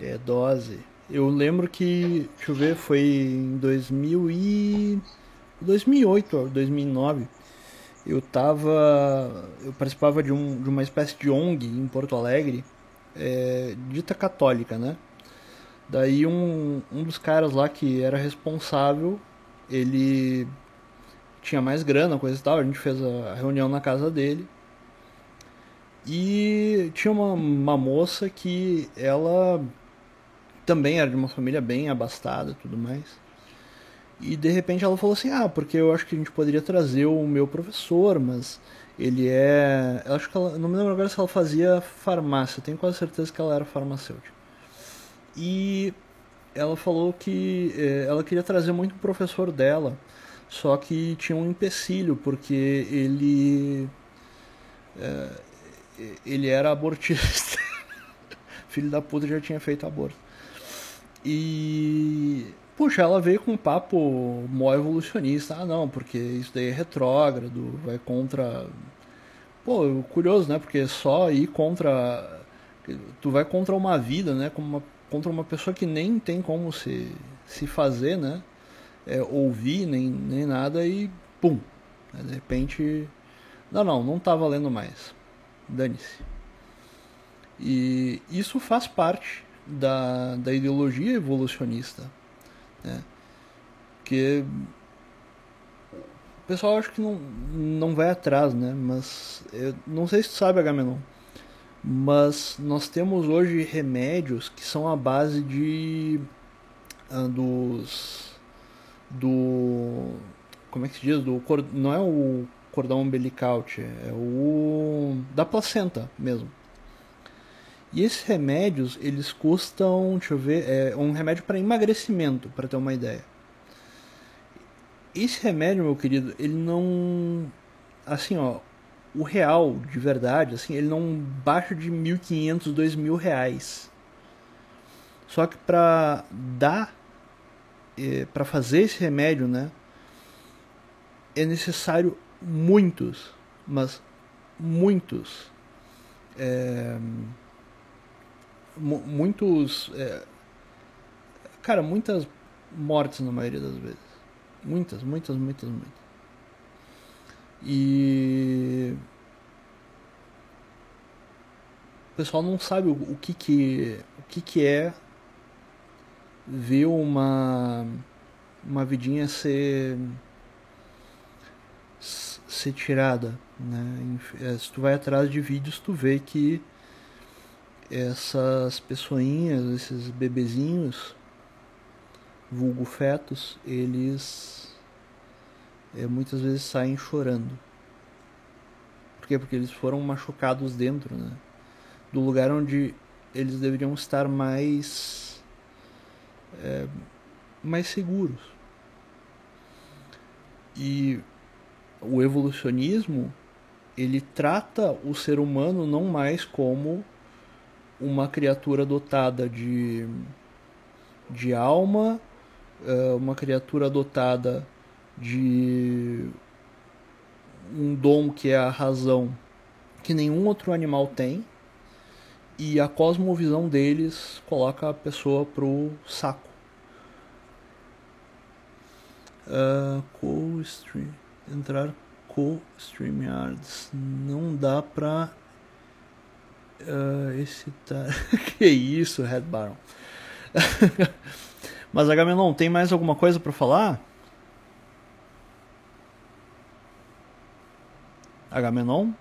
É dose. Eu lembro que, deixa eu ver, foi em 2000 e 2008 ou 2009. Eu tava, eu participava de, um, de uma espécie de ONG em Porto Alegre, é, dita católica, né? Daí um, um dos caras lá que era responsável, ele tinha mais grana, coisa e tal, a gente fez a reunião na casa dele. E tinha uma, uma moça que ela também era de uma família bem abastada tudo mais. E de repente ela falou assim: Ah, porque eu acho que a gente poderia trazer o meu professor, mas ele é. Eu acho que ela. Não me lembro agora se ela fazia farmácia, tenho quase certeza que ela era farmacêutica. E ela falou que eh, ela queria trazer muito o professor dela, só que tinha um empecilho, porque ele. eh, ele era abortista. (laughs) Filho da puta já tinha feito aborto. E. Puxa, ela veio com um papo mó evolucionista. Ah, não, porque isso daí é retrógrado, vai contra. Pô, curioso, né? Porque só ir contra. Tu vai contra uma vida, né? Como uma... Contra uma pessoa que nem tem como se, se fazer, né? É, ouvir, nem, nem nada, e pum. Né? De repente. Não, não, não tá valendo mais. Dane-se. E isso faz parte da, da ideologia evolucionista. Né? Porque o pessoal acho que não, não vai atrás, né? Mas eu não sei se tu sabe, Agamenon. Mas nós temos hoje remédios que são a base de ah, dos do como é que se diz do não é o cordão umbilical, é o da placenta mesmo. E esses remédios, eles custam, deixa eu ver, é um remédio para emagrecimento, para ter uma ideia. Esse remédio, meu querido, ele não assim, ó, o real de verdade, assim, ele não baixa de 1.500, 2.000 reais. Só que para dar eh, para fazer esse remédio, né, é necessário muitos, mas muitos é, muitos é, cara, muitas mortes na maioria das vezes. Muitas, muitas, muitas, muitas. E o pessoal não sabe o, o que que o que que é ver uma uma vidinha ser ser tirada, né? Eh, Se tu vai atrás de vídeos, tu vê que essas pessoinhas, esses bebezinhos, vulgo fetos, eles eh, muitas vezes saem chorando. Por quê? Porque eles foram machucados dentro, né? Do lugar onde eles deveriam estar mais eh, mais seguros. E o evolucionismo ele trata o ser humano não mais como uma criatura dotada de, de alma, eh, uma criatura dotada de um dom que é a razão que nenhum outro animal tem e a cosmovisão deles coloca a pessoa pro saco. Uh, co-stream entrar co-StreamYards não dá pra uh, excitar. (laughs) que isso, Red Baron. (laughs) Mas Agamenon, tem mais alguma coisa para falar? Agamenon?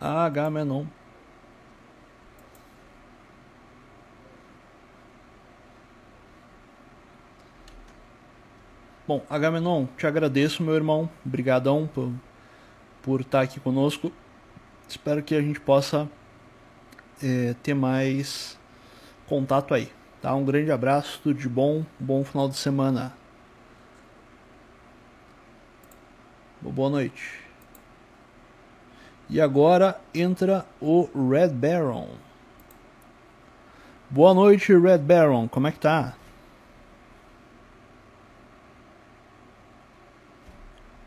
Agamenon. Bom, Agamenon, te agradeço, meu irmão. Obrigadão por, por estar aqui conosco. Espero que a gente possa é, ter mais contato aí. Tá? Um grande abraço, tudo de bom, bom final de semana. Boa noite. E agora entra o Red Baron. Boa noite, Red Baron. Como é que tá?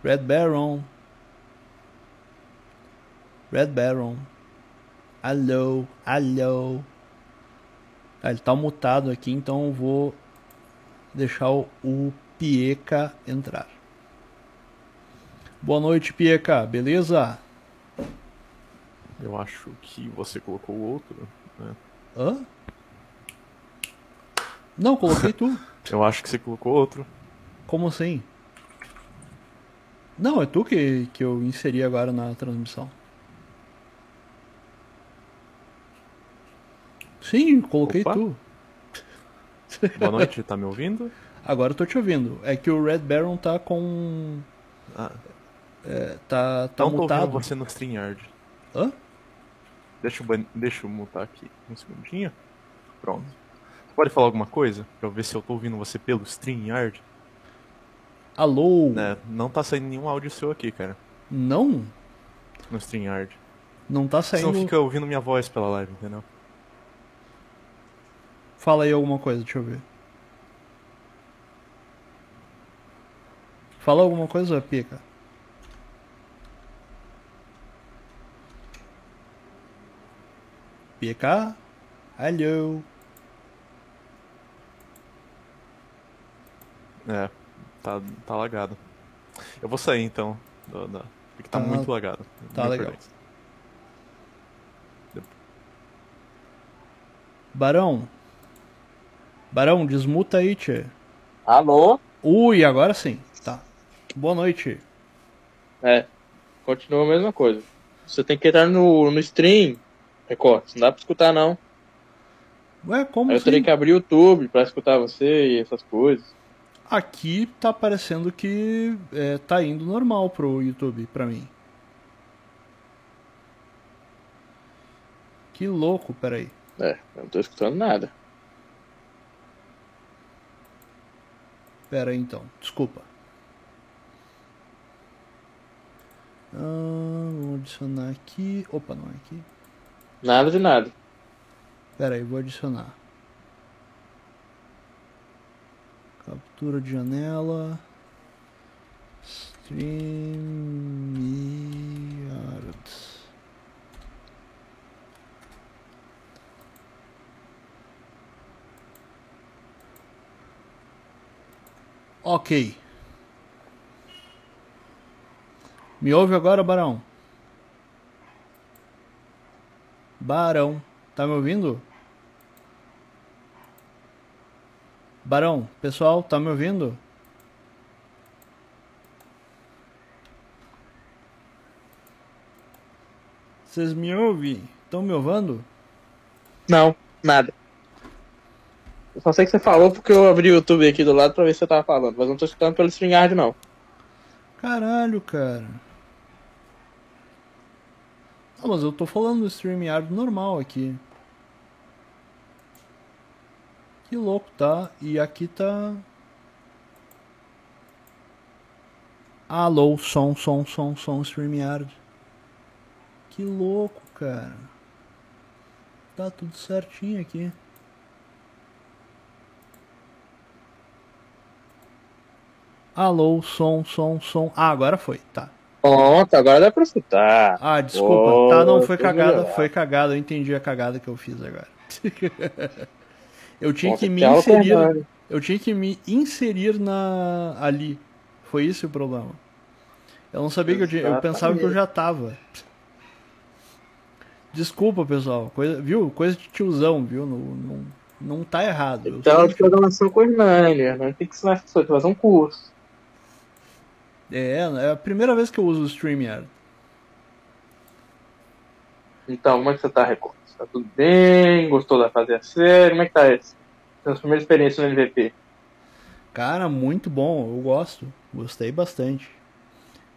Red Baron. Red Baron. Alô, alô. Ah, ele tá mutado aqui, então eu vou deixar o, o Pieca entrar. Boa noite, Pieca, beleza? Eu acho que você colocou o outro, né? Hã? Não, coloquei tu. (laughs) Eu acho que você colocou outro. Como assim? Não, é tu que, que eu inseri agora na transmissão. Sim, coloquei Opa. tu. Boa (laughs) noite, tá me ouvindo? Agora eu tô te ouvindo. É que o Red Baron tá com. Ah, é, tá tá não tô mutado. ouvindo você no StreamYard. Hã? Deixa eu, deixa eu mutar aqui um segundinho. Pronto. Você pode falar alguma coisa? Pra eu ver se eu tô ouvindo você pelo StreamYard? Alô? Né? Não tá saindo nenhum áudio seu aqui, cara. Não? No StreamYard. Não tá Você saindo. não fica ouvindo minha voz pela live, entendeu? Fala aí alguma coisa, deixa eu ver. Fala alguma coisa, Pica. Pica? Alô? É, tá, tá lagado. Eu vou sair então. Da, da- porque tá Tá- muito lagado. tá legal. Barão? Barão, desmuta aí, tchê. Alô? Ui, agora sim. Tá. Boa noite. É, continua a mesma coisa. Você tem que entrar no, no stream, recortes, não dá pra escutar não. Ué, como Aí eu assim? teria que abrir o YouTube pra escutar você e essas coisas. Aqui tá parecendo que é, tá indo normal pro YouTube pra mim. Que louco, peraí. É, eu não tô escutando nada. Pera aí então, desculpa. Ah, vou adicionar aqui. Opa, não é aqui. Nada de nada. Pera aí, vou adicionar. Captura de janela. StreamYard. Ok. Me ouve agora, Barão? Barão, tá me ouvindo? Barão, pessoal, tá me ouvindo? Vocês me ouvem? Estão me ouvindo? Não, nada. Eu só sei que você falou porque eu abri o YouTube aqui do lado pra ver se você tava falando, mas não tô escutando pelo StreamYard não. Caralho, cara. Não, mas eu tô falando do StreamYard normal aqui. Que louco, tá? E aqui tá. Alô, som, som, som, som, StreamYard. Que louco, cara. Tá tudo certinho aqui. Alô, som, som, som. Ah, agora foi, tá. Pronto, agora dá pra escutar. Ah, desculpa. Oh, tá, não, foi cagada, foi cagada. Eu entendi a cagada que eu fiz agora. (laughs) eu tinha que me que inserir. correndo. Eu tinha que me inserir na ali. Foi esse o problema. Eu não sabia que eu tinha. Eu pensava que eu já tava. Desculpa, pessoal. Coisa, viu? Coisa de tiozão, viu? Não, não, não tá errado. Eu Então, que- programação com Hernani. Hernani tem que ensinar as pessoas, tem que fazer um curso. é, é a primeira vez que eu uso o StreamYard. Então, como é que você tá, Record? Tá tudo bem? Gostou da fazer a série? Como é que tá esse? Sua primeira experiência no MVP? Cara, muito bom. Eu gosto. Gostei bastante.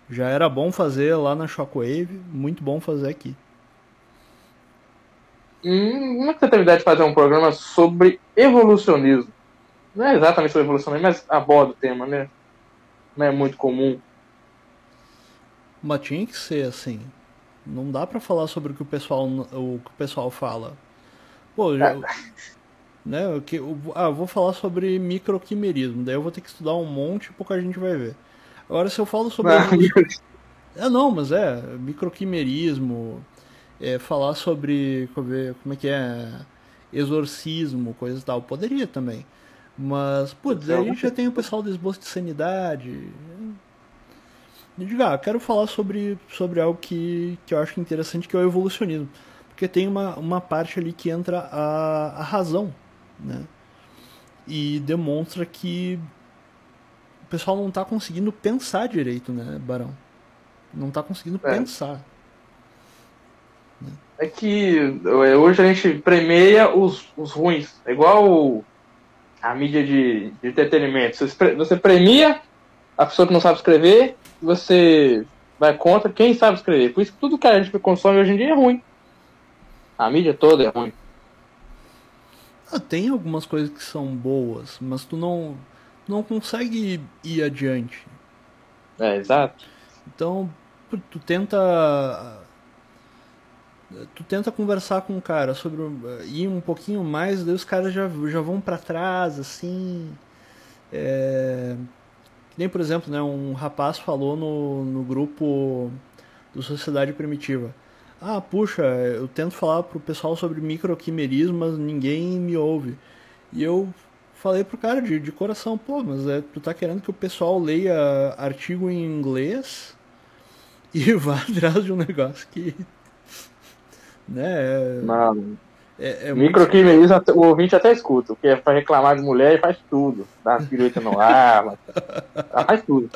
Já era bom fazer lá na Shockwave. Muito bom fazer aqui. Hum, como é que você teve a ideia de fazer um programa sobre evolucionismo? Não é exatamente sobre evolucionismo, mas aborda o tema, né? Não é muito comum. Mas tinha que ser assim. Não dá pra falar sobre o que o pessoal, o que o pessoal fala. Pô, já, né, o que, ah, eu vou falar sobre microquimerismo. Daí eu vou ter que estudar um monte e pouca gente vai ver. Agora, se eu falo sobre. Ah, (laughs) É, não, mas é, microquimerismo, é, falar sobre, como é- como é que é, exorcismo, coisa e tal, poderia também. Mas, putz, aí já tem o pessoal do esboço de sanidade. Diga, ah, quero falar sobre, sobre algo que, que eu acho interessante, que é o evolucionismo. Porque tem uma, uma parte ali que entra a, a razão, né? E demonstra que o pessoal não está conseguindo pensar direito, né, Barão? Não está conseguindo É. pensar. É que é, hoje a gente premia os, os ruins. É igual a mídia de, de entretenimento. Você premia a pessoa que não sabe escrever, você vai contra quem sabe escrever. Por isso que tudo que a gente consome hoje em dia é ruim. A mídia toda é ruim. Ah, tem algumas coisas que são boas, mas tu não, não consegue ir adiante. É, exato. Então, tu tenta. Tu tenta conversar com o cara sobre. eh, ir um pouquinho mais, daí os caras já, já vão pra trás, assim. É, nem, por exemplo, né, um rapaz falou no, no grupo do Sociedade Primitiva. Ah, puxa, eu tento falar pro pessoal sobre microquimerismo, mas ninguém me ouve. E eu falei pro cara de, de coração, pô, mas é, tu tá querendo que o pessoal leia artigo em inglês (laughs) e vá (laughs) atrás de um negócio que. Né? É, Não, é, é muito- Microquimerismo, o ouvinte até escuta, porque é pra reclamar de mulher e faz tudo. Dá uma pirueta no ar, mas- (laughs) ela faz tudo.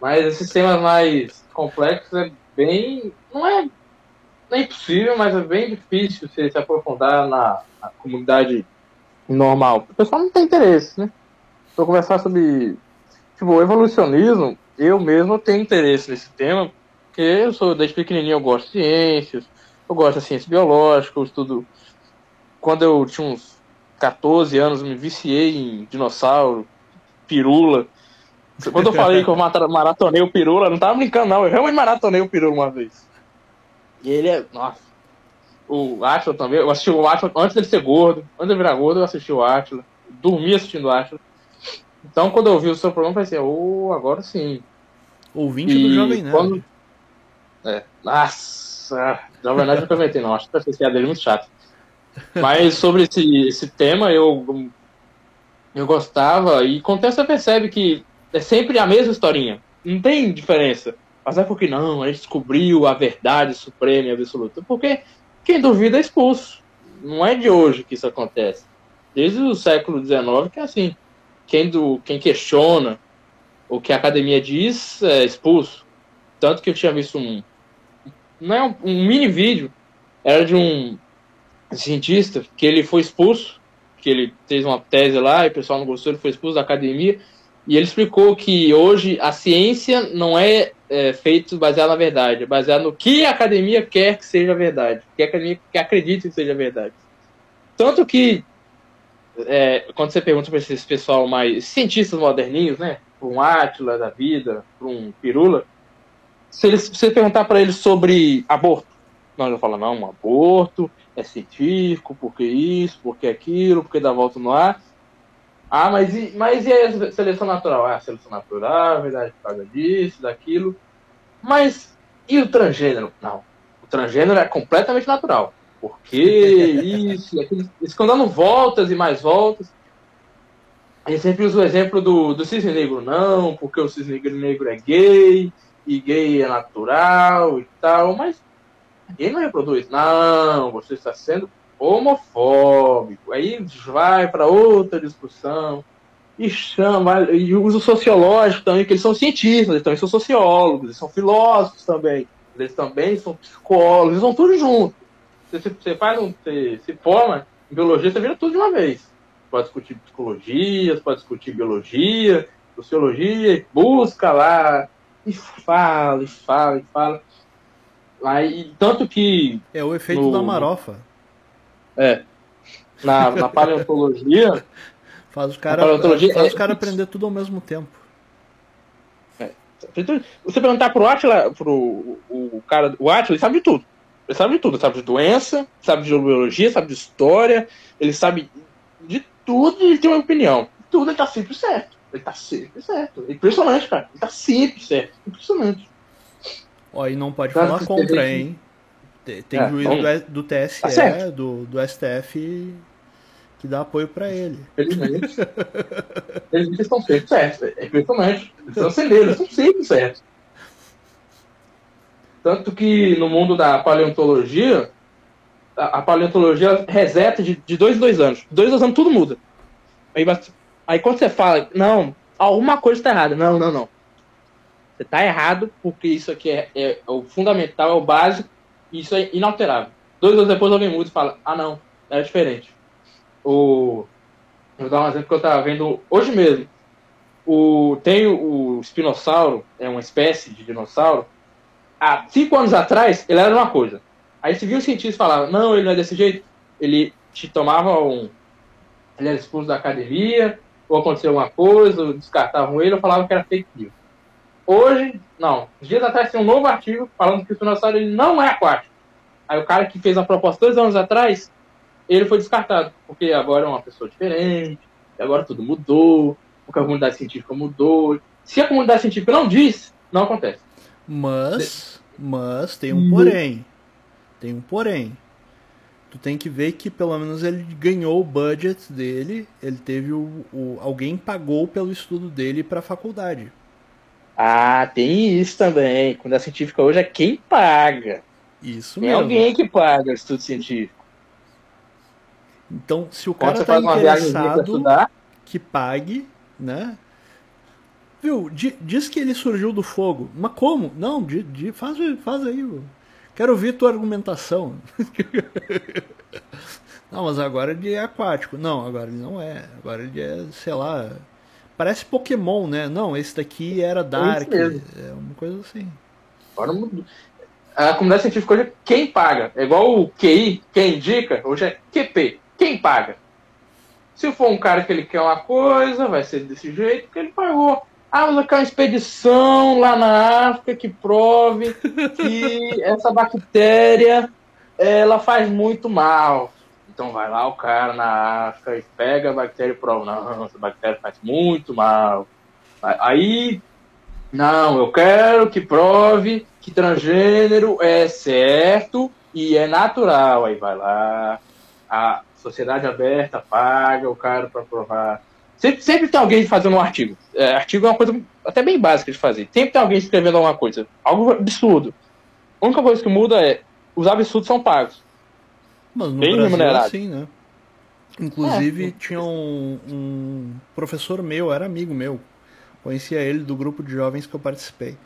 Mas esses temas mais complexos é bem. Não é, não é impossível, mas é bem difícil você se aprofundar na, na comunidade normal. O pessoal não tem interesse, né? Vou conversar sobre. Tipo, o evolucionismo, eu mesmo tenho interesse nesse tema, porque eu sou desde pequenininho, eu gosto de ciências, eu gosto da ciência biológica, eu estudo quando eu tinha uns 14 anos, eu me viciei em dinossauro, pirula. Quando eu falei que eu maratonei o pirula, eu não tava brincando, não. Eu realmente maratonei o pirula uma vez. E ele é. Nossa. O Atila também. Eu assisti o Atila antes dele ser gordo. Antes de virar gordo, eu assisti o Atila. Dormi assistindo o Atila. Então, quando eu vi o seu programa, eu pensei, oh, agora sim. Ouvinte do Jovem Nerd. quando- É. Nossa, Jovem Nerd não aproveitei, não. Acho que essa piada dele é muito chata. Mas sobre esse, esse tema, eu, eu gostava. E com o tempo você percebe que é sempre a mesma historinha. Não tem diferença. Mas é porque não, a gente descobriu a verdade suprema e absoluta. Porque quem duvida é expulso. Não é de hoje que isso acontece. Desde o século XIX que é assim. Quem, do, quem questiona o que a academia diz é expulso. Tanto que eu tinha visto um. Não é um, um mini vídeo. Era de um cientista que ele foi expulso. Que ele fez uma tese lá e o pessoal não gostou, ele foi expulso da academia. E ele explicou que hoje a ciência não é, é feita baseada na verdade, é baseada no que a academia quer que seja verdade, que a academia que acredita que seja verdade. Tanto que, é, quando você pergunta para esses pessoal mais cientistas moderninhos, né? para um Átila da vida, para um Pirula, se, eles, se você perguntar para eles sobre aborto, nós vamos falar, não, um aborto é científico, porque isso, porque aquilo, porque dá volta no ar. Ah, mas e, mas e a seleção natural? Ah, a seleção natural, a verdade por causa disso, daquilo. Mas e o transgênero? Não. O transgênero é completamente natural. Porque isso, aquilo, eles ficam dando voltas e mais voltas. Gente sempre usa o exemplo do, do cisne negro, não, porque o cisne negro é gay, e gay é natural e tal, mas gay não reproduz. Não, você está sendo homofóbico. Aí vai para outra discussão e chama, e usa o sociológico também, que eles são cientistas, eles também são sociólogos, eles são filósofos também, eles também são psicólogos, eles são tudo junto. Você, você faz um, você se forma em biologia, você vira tudo de uma vez. Pode discutir psicologia, pode discutir biologia, sociologia, busca lá, e fala, e fala, e fala. Aí, tanto que. É o efeito no- da marofa. É. Na, na paleontologia, (laughs) Faz os caras paleontologia faz é- cara aprender tudo ao mesmo tempo. você perguntar pro Atila, pro o, o cara, o Atila, ele sabe de tudo. Ele sabe de tudo, ele sabe de doença, sabe de biologia, sabe de história, ele sabe de tudo e ele tem uma opinião. Tudo ele tá sempre certo. Ele tá sempre certo. Impressionante, cara. Ele tá sempre certo. Impressionante. Ó, e não pode Claro falar contra, hein? Tem, tem É, juiz do, do TSE, Tá do, do STF, que dá apoio pra ele. Felizmente. (laughs) eles estão sempre certos. É impressionante. Eles são eles estão sempre certos. Tanto que no mundo da paleontologia, a, a paleontologia reseta de, de dois em dois anos. De dois em dois anos tudo muda. Aí, aí quando você fala, não, alguma coisa está errada. Não, não, não. Você está errado porque isso aqui é, é o fundamental, é o básico, e isso é inalterável. Dois anos depois alguém muda e fala, ah não, era diferente. O, vou dar um exemplo que eu estava vendo hoje mesmo. O, tem o, espinossauro, é uma espécie de dinossauro. Há cinco anos atrás, ele era uma coisa. Aí se viu um cientista falar, não, ele não é desse jeito. Ele te tomava um. Ele era expulso da academia, ou aconteceu alguma coisa, descartavam ele, ou falavam que era fake news. Hoje, não. Dias atrás tem um novo artigo falando que o espinossauro ele não é aquático. Aí o cara que fez a proposta dois anos atrás, ele foi descartado, porque agora é uma pessoa diferente, agora tudo mudou, porque a comunidade científica mudou. Se a comunidade científica não diz, não acontece. Mas, mas tem um porém. Tem um porém. Tu tem que ver que pelo menos ele ganhou o budget dele, ele teve o, o alguém pagou pelo estudo dele pra faculdade. Ah, tem isso também. Comunidade científica hoje é quem paga. Isso Tem mesmo. alguém que paga o estudo científico. Então, se o Quando cara tá pra interessado, que pague, né? Viu, di- diz que ele surgiu do fogo. Mas como? Não, di- di- faz, faz aí. ô. Quero ouvir tua argumentação. (laughs) não, mas agora ele é aquático. Não, agora ele não é. Agora ele é, sei lá. Parece Pokémon, né? Não, esse daqui era Dark. mesmo. É uma coisa assim. agora mudou. A comunidade científica hoje é quem paga. É igual o QI, quem indica, hoje é QP, quem paga. Se for um cara que ele quer uma coisa, vai ser desse jeito, porque ele pagou. Ah, mas eu quero uma expedição lá na África que prove que (laughs) essa bactéria ela faz muito mal. Então vai lá o cara na África e pega a bactéria e prova. Não, essa bactéria faz muito mal. Aí, não, eu quero que prove que transgênero é certo e é natural. Aí vai lá, a sociedade aberta paga o cara para provar. Sempre, sempre tem alguém fazendo um artigo. É, artigo é uma coisa até bem básica de fazer. Sempre tem alguém escrevendo alguma coisa. Algo absurdo. A única coisa que muda é os absurdos são pagos. Mas no Bem Brasil é remunerado. assim, né? Inclusive, É. tinha um, um professor meu, era amigo meu. Conhecia ele do grupo de jovens que eu participei.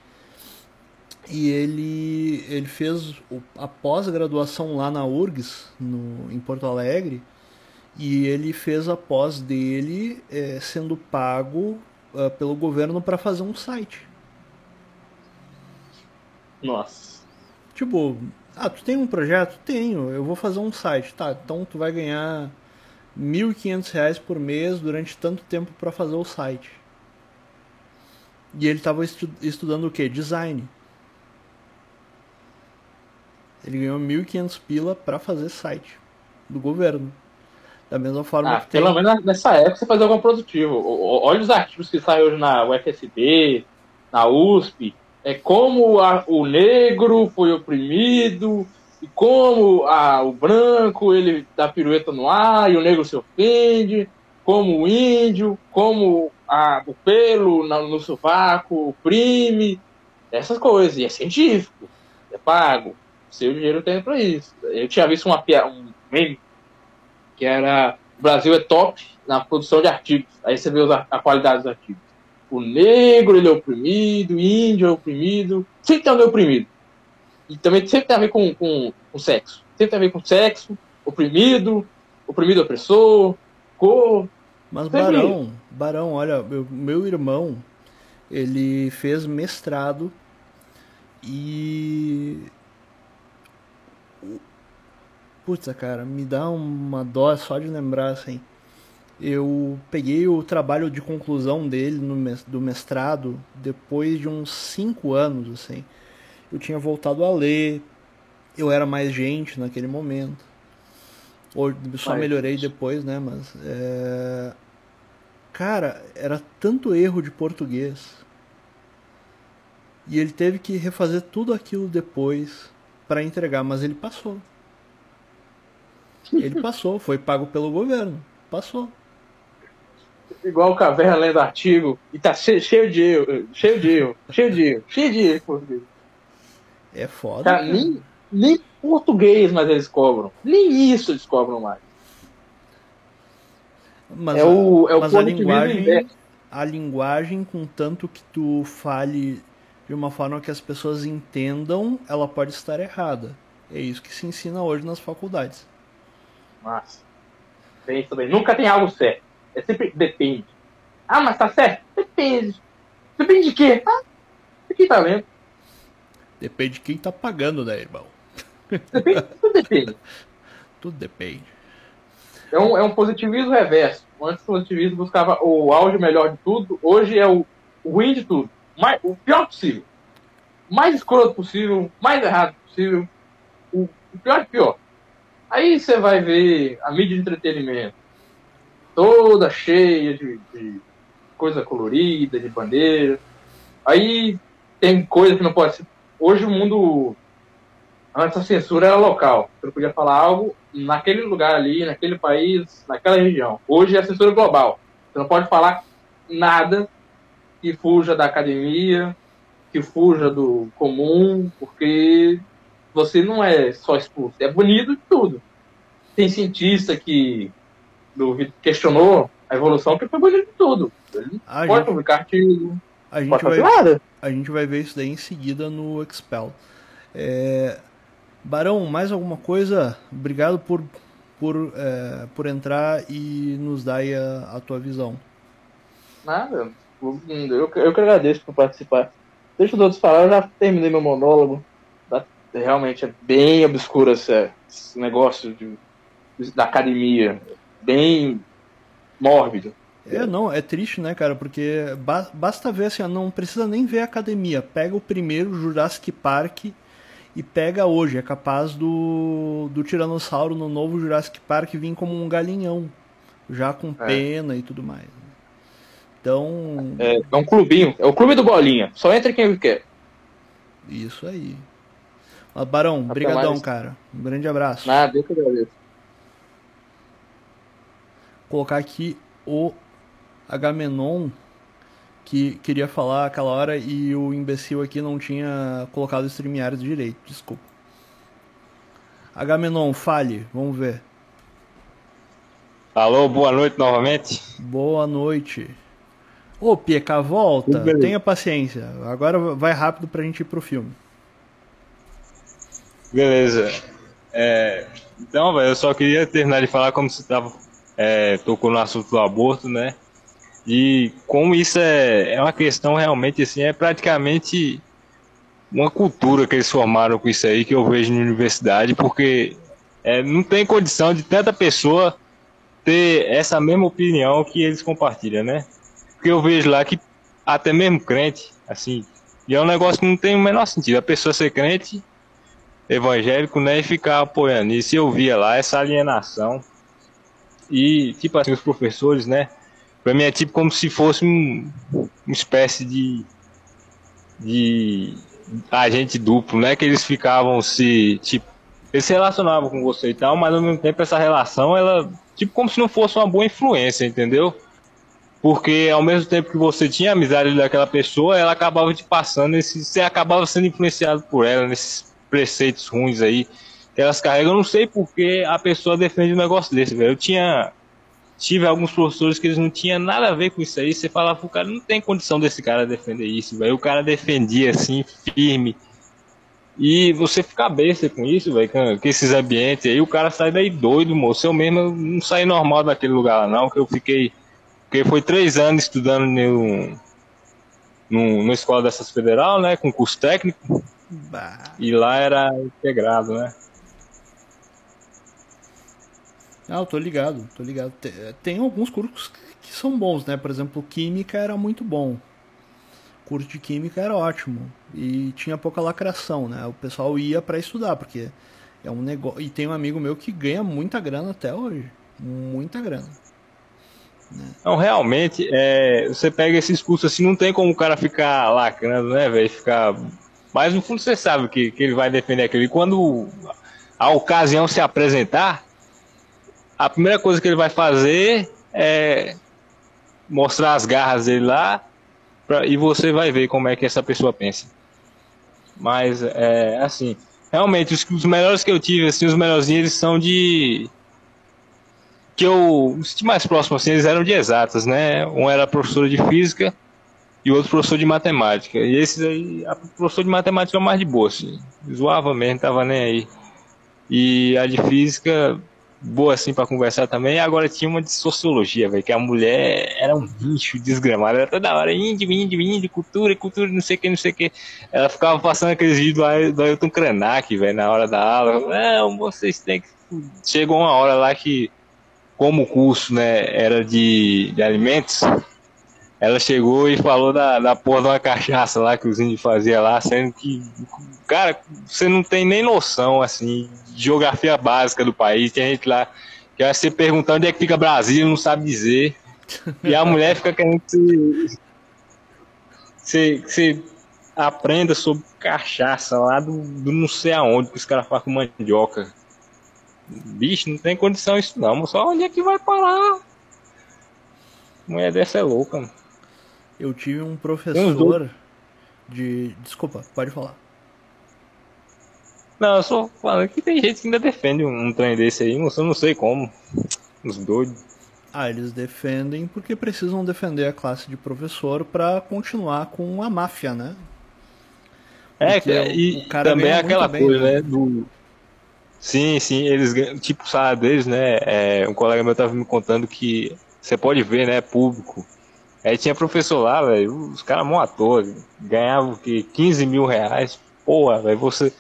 E ele, ele fez a pós-graduação lá na URGS, no, em Porto Alegre. E ele fez a pós dele eh, sendo pago ah, pelo governo para fazer um site. Nossa. Tipo, ah, tu tem um projeto? Tenho, eu vou fazer um site. Tá, então tu vai ganhar 1.500 reais por mês durante tanto tempo para fazer o site. E ele estava estu estudando o quê? Design. Ele ganhou 1.500 pila para fazer site do governo. Da mesma forma Ah, que tem... pelo menos nessa época você fazia algum produtivo. Olha os artigos que saem hoje na UFSB, na USP. É como a- o negro foi oprimido, e como a- o branco ele dá pirueta no ar e o negro se ofende, como o índio, como a- o pelo na- no sovaco oprime, essas coisas. E é científico, é pago. Seu dinheiro tem pra isso. Eu tinha visto uma, um meme que era o Brasil é top na produção de artigos. Aí você vê ar- a qualidade dos artigos. O negro ele é oprimido, o índio é oprimido, sempre tem alguém oprimido. E também sempre tem a ver com, com, com sexo. Sempre tem a ver com sexo, oprimido, oprimido opressor, cor. Mas Sempre. Barão, Barão, olha, meu, meu irmão, ele fez mestrado e. Putz, cara, me dá uma dó só de lembrar assim. Eu peguei o trabalho de conclusão dele no do mestrado depois de uns cinco anos, assim. Eu tinha voltado a ler, eu era mais gente naquele momento. Ou só Mais melhorei depois, né? Mas é... Cara, era tanto erro de português. E ele teve que refazer tudo aquilo depois para entregar, mas ele passou. Ele (laughs) passou, foi pago pelo governo. Passou. Igual o Caverna lendo artigo e tá cheio, cheio de erro, cheio de erro, cheio de erro, cheio de erro. É foda. Cara, nem, nem português mais eles cobram. Nem isso eles cobram mais. Mas, é o, é o mas a positivismo linguagem, a linguagem, contanto que tu fale de uma forma que as pessoas entendam, ela pode estar errada. É isso que se ensina hoje nas faculdades. Massa. Bem, isso bem. Nunca tem algo certo. É sempre depende. Ah, mas tá certo? Depende. Depende de quê? Ah, de quem tá lendo. Depende de quem tá pagando, né, irmão? Depende, tudo depende. (laughs) Tudo depende. É um, é um positivismo reverso. Antes o positivismo buscava o auge melhor de tudo, hoje é o, ruim de tudo. Mais, o pior possível. Mais escroto possível, mais errado possível. O, o pior de pior. Aí você vai ver a mídia de entretenimento toda cheia de, de coisa colorida, de bandeira. Aí tem coisa que não pode ser. Hoje o mundo. Antes a censura era local. Você não podia falar algo naquele lugar ali, naquele país, naquela região. Hoje é a censura global. Você não pode falar nada que fuja da academia, que fuja do comum, porque você não é só expulso, é banido de tudo. Tem cientista que do- questionou a evolução que foi banido de tudo. Ele A pode gente, publicar artigo, a gente pode vai nada. A gente vai ver isso daí em seguida no Expel. É, Barão, mais alguma coisa? Obrigado por, por, é, por entrar e nos dar aí a, a tua visão. Nada. Eu, eu que agradeço por participar. Deixa os outros falar, eu já terminei meu monólogo. Tá- Realmente é bem obscuro esse, esse negócio de, da academia. Bem mórbido. É, não, é triste, né, cara? Porque ba- basta ver assim, não precisa nem ver a academia. Pega o primeiro Jurassic Park e pega hoje. É capaz do, do Tiranossauro no novo Jurassic Park vir como um galinhão, já com É. pena e tudo mais. Então, É, é um clubinho. É o clube do Bolinha. Só entra quem quer. isso aí. Mas, Barão, Até brigadão, mais. cara. Um grande abraço. Nada, eu que agradeço. Colocar aqui o Agamenon que queria falar aquela hora e o imbecil aqui não tinha colocado o StreamYard direito, desculpa. Agamenon, fale, vamos ver. Alô, boa noite novamente. Boa noite. Ô, PK, volta. Tenha paciência. Agora vai rápido pra gente ir pro filme. Beleza. É, então, velho, eu só queria terminar de falar como você tava, é, tocou no assunto do aborto, né? E como isso é, é uma questão realmente assim, é praticamente uma cultura que eles formaram com isso aí que eu vejo na universidade, porque é, não tem condição de tanta pessoa ter essa mesma opinião que eles compartilham, né? Porque eu vejo lá que até mesmo crente, assim. E é um negócio que não tem o menor sentido. A pessoa ser crente, evangélico, né, e ficar apoiando isso. E eu via lá essa alienação. E, tipo assim, os professores, né, pra mim é tipo como se fosse um, uma espécie de, de agente duplo, né, que eles ficavam se, tipo, eles se relacionavam com você e tal, mas ao mesmo tempo essa relação, ela, tipo, como se não fosse uma boa influência, entendeu? Porque ao mesmo tempo que você tinha amizade daquela pessoa, ela acabava te passando, esse, você acabava sendo influenciado por ela, nesses preceitos ruins aí que elas carregam. Eu não sei porque a pessoa defende um negócio desse, velho. Eu tinha. Tive alguns professores que eles não tinham nada a ver com isso aí. Você falava, o cara não tem condição desse cara defender isso, velho. O cara defendia assim, firme. E você fica besta com isso, velho, com, com, esses ambientes aí, o cara sai daí doido, moço. Eu mesmo não saí normal daquele lugar lá, não, que eu fiquei. Porque foi três anos estudando no, no, numa escola dessas federal, né, com curso técnico. Bah. E lá era integrado, né? Ah, eu tô ligado, tô ligado. Tem, alguns cursos que são bons, né? Por exemplo, Química era muito bom. O curso de Química era ótimo. E tinha pouca lacração, né? O pessoal ia para estudar, porque é um negócio. E tem um amigo meu que ganha muita grana até hoje. Muita grana. Né? Não, realmente, é, você pega esses cursos assim, não tem como o cara ficar lacrando, né, velho? Ficar mas no fundo você sabe que, que ele vai defender aquilo. E quando a ocasião se apresentar, a primeira coisa que ele vai fazer é mostrar as garras dele lá pra, e você vai ver como é que essa pessoa pensa. Mas é assim, realmente os, os melhores que eu tive, assim, os melhorzinhos eles são de que eu os mais próximos assim, eles eram de exatas, né? Um era professor de física e outro professor de matemática. E esses aí, a professor de matemática é mais de boa, assim. Zoava mesmo, tava nem aí. E a de física, boa assim para conversar também. Agora tinha uma de sociologia, velho, que a mulher era um bicho desgramado, era toda hora índio, índio, índio, cultura, cultura, não sei o que, não sei o que. Ela ficava passando aqueles vídeos do Ailton Krenak, velho, na hora da aula. Não, vocês têm que. Chegou uma hora lá que, como o curso, né, era de, de alimentos, ela chegou e falou da, da porra de uma cachaça lá que os índios faziam lá, sendo que, cara, você não tem nem noção, assim, de geografia básica do país. Tem gente lá que vai se perguntar onde é que fica Brasília, não sabe dizer. E a mulher fica querendo que você, que você aprenda sobre cachaça lá do, do não sei aonde que os caras fazem com mandioca. Bicho, não tem condição isso não, só onde é que vai parar? Mulher dessa é louca, mano. Eu tive um professor de. Desculpa, pode falar. Não, eu só falando que tem gente que ainda defende um trem desse aí, eu não sei como. Os doidos. Ah, eles defendem porque precisam defender a classe de professor para continuar com a máfia, né? É, porque é, e também é aquela bem, coisa, né? né? Do... Sim, sim, eles tipo, sabe deles, né? É, um colega meu tava me contando que você pode ver, né? Público Aí tinha professor lá, velho, os caras mó ator, ganhavam o quê? 15 mil reais. Porra, velho, você.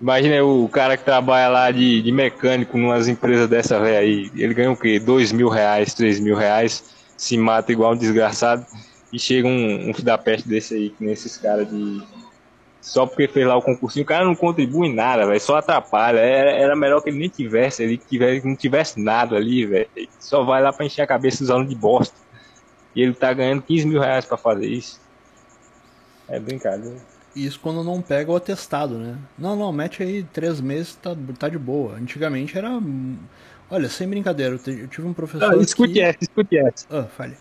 Imagina o cara que trabalha lá de, de mecânico numas empresas dessa, velho, aí. Ele ganha o quê? 2 mil reais, 3 mil reais, se mata igual um desgraçado. E chega um, um da peste desse aí, que nesses caras de. Só porque fez lá o concursinho, o cara não contribui em nada, velho, só atrapalha. Era, era melhor que ele nem tivesse ali, que tivesse, não tivesse nada ali, velho. Só vai lá pra encher a cabeça dos alunos de bosta. E ele tá ganhando 15 mil reais pra fazer isso. É brincadeira. Isso quando não pega o atestado, né? Não, não, mete aí três meses, tá, tá de boa. Antigamente era. Olha, sem brincadeira, eu tive um professor. Não, escute que... essa, escute essa. Ah, fale.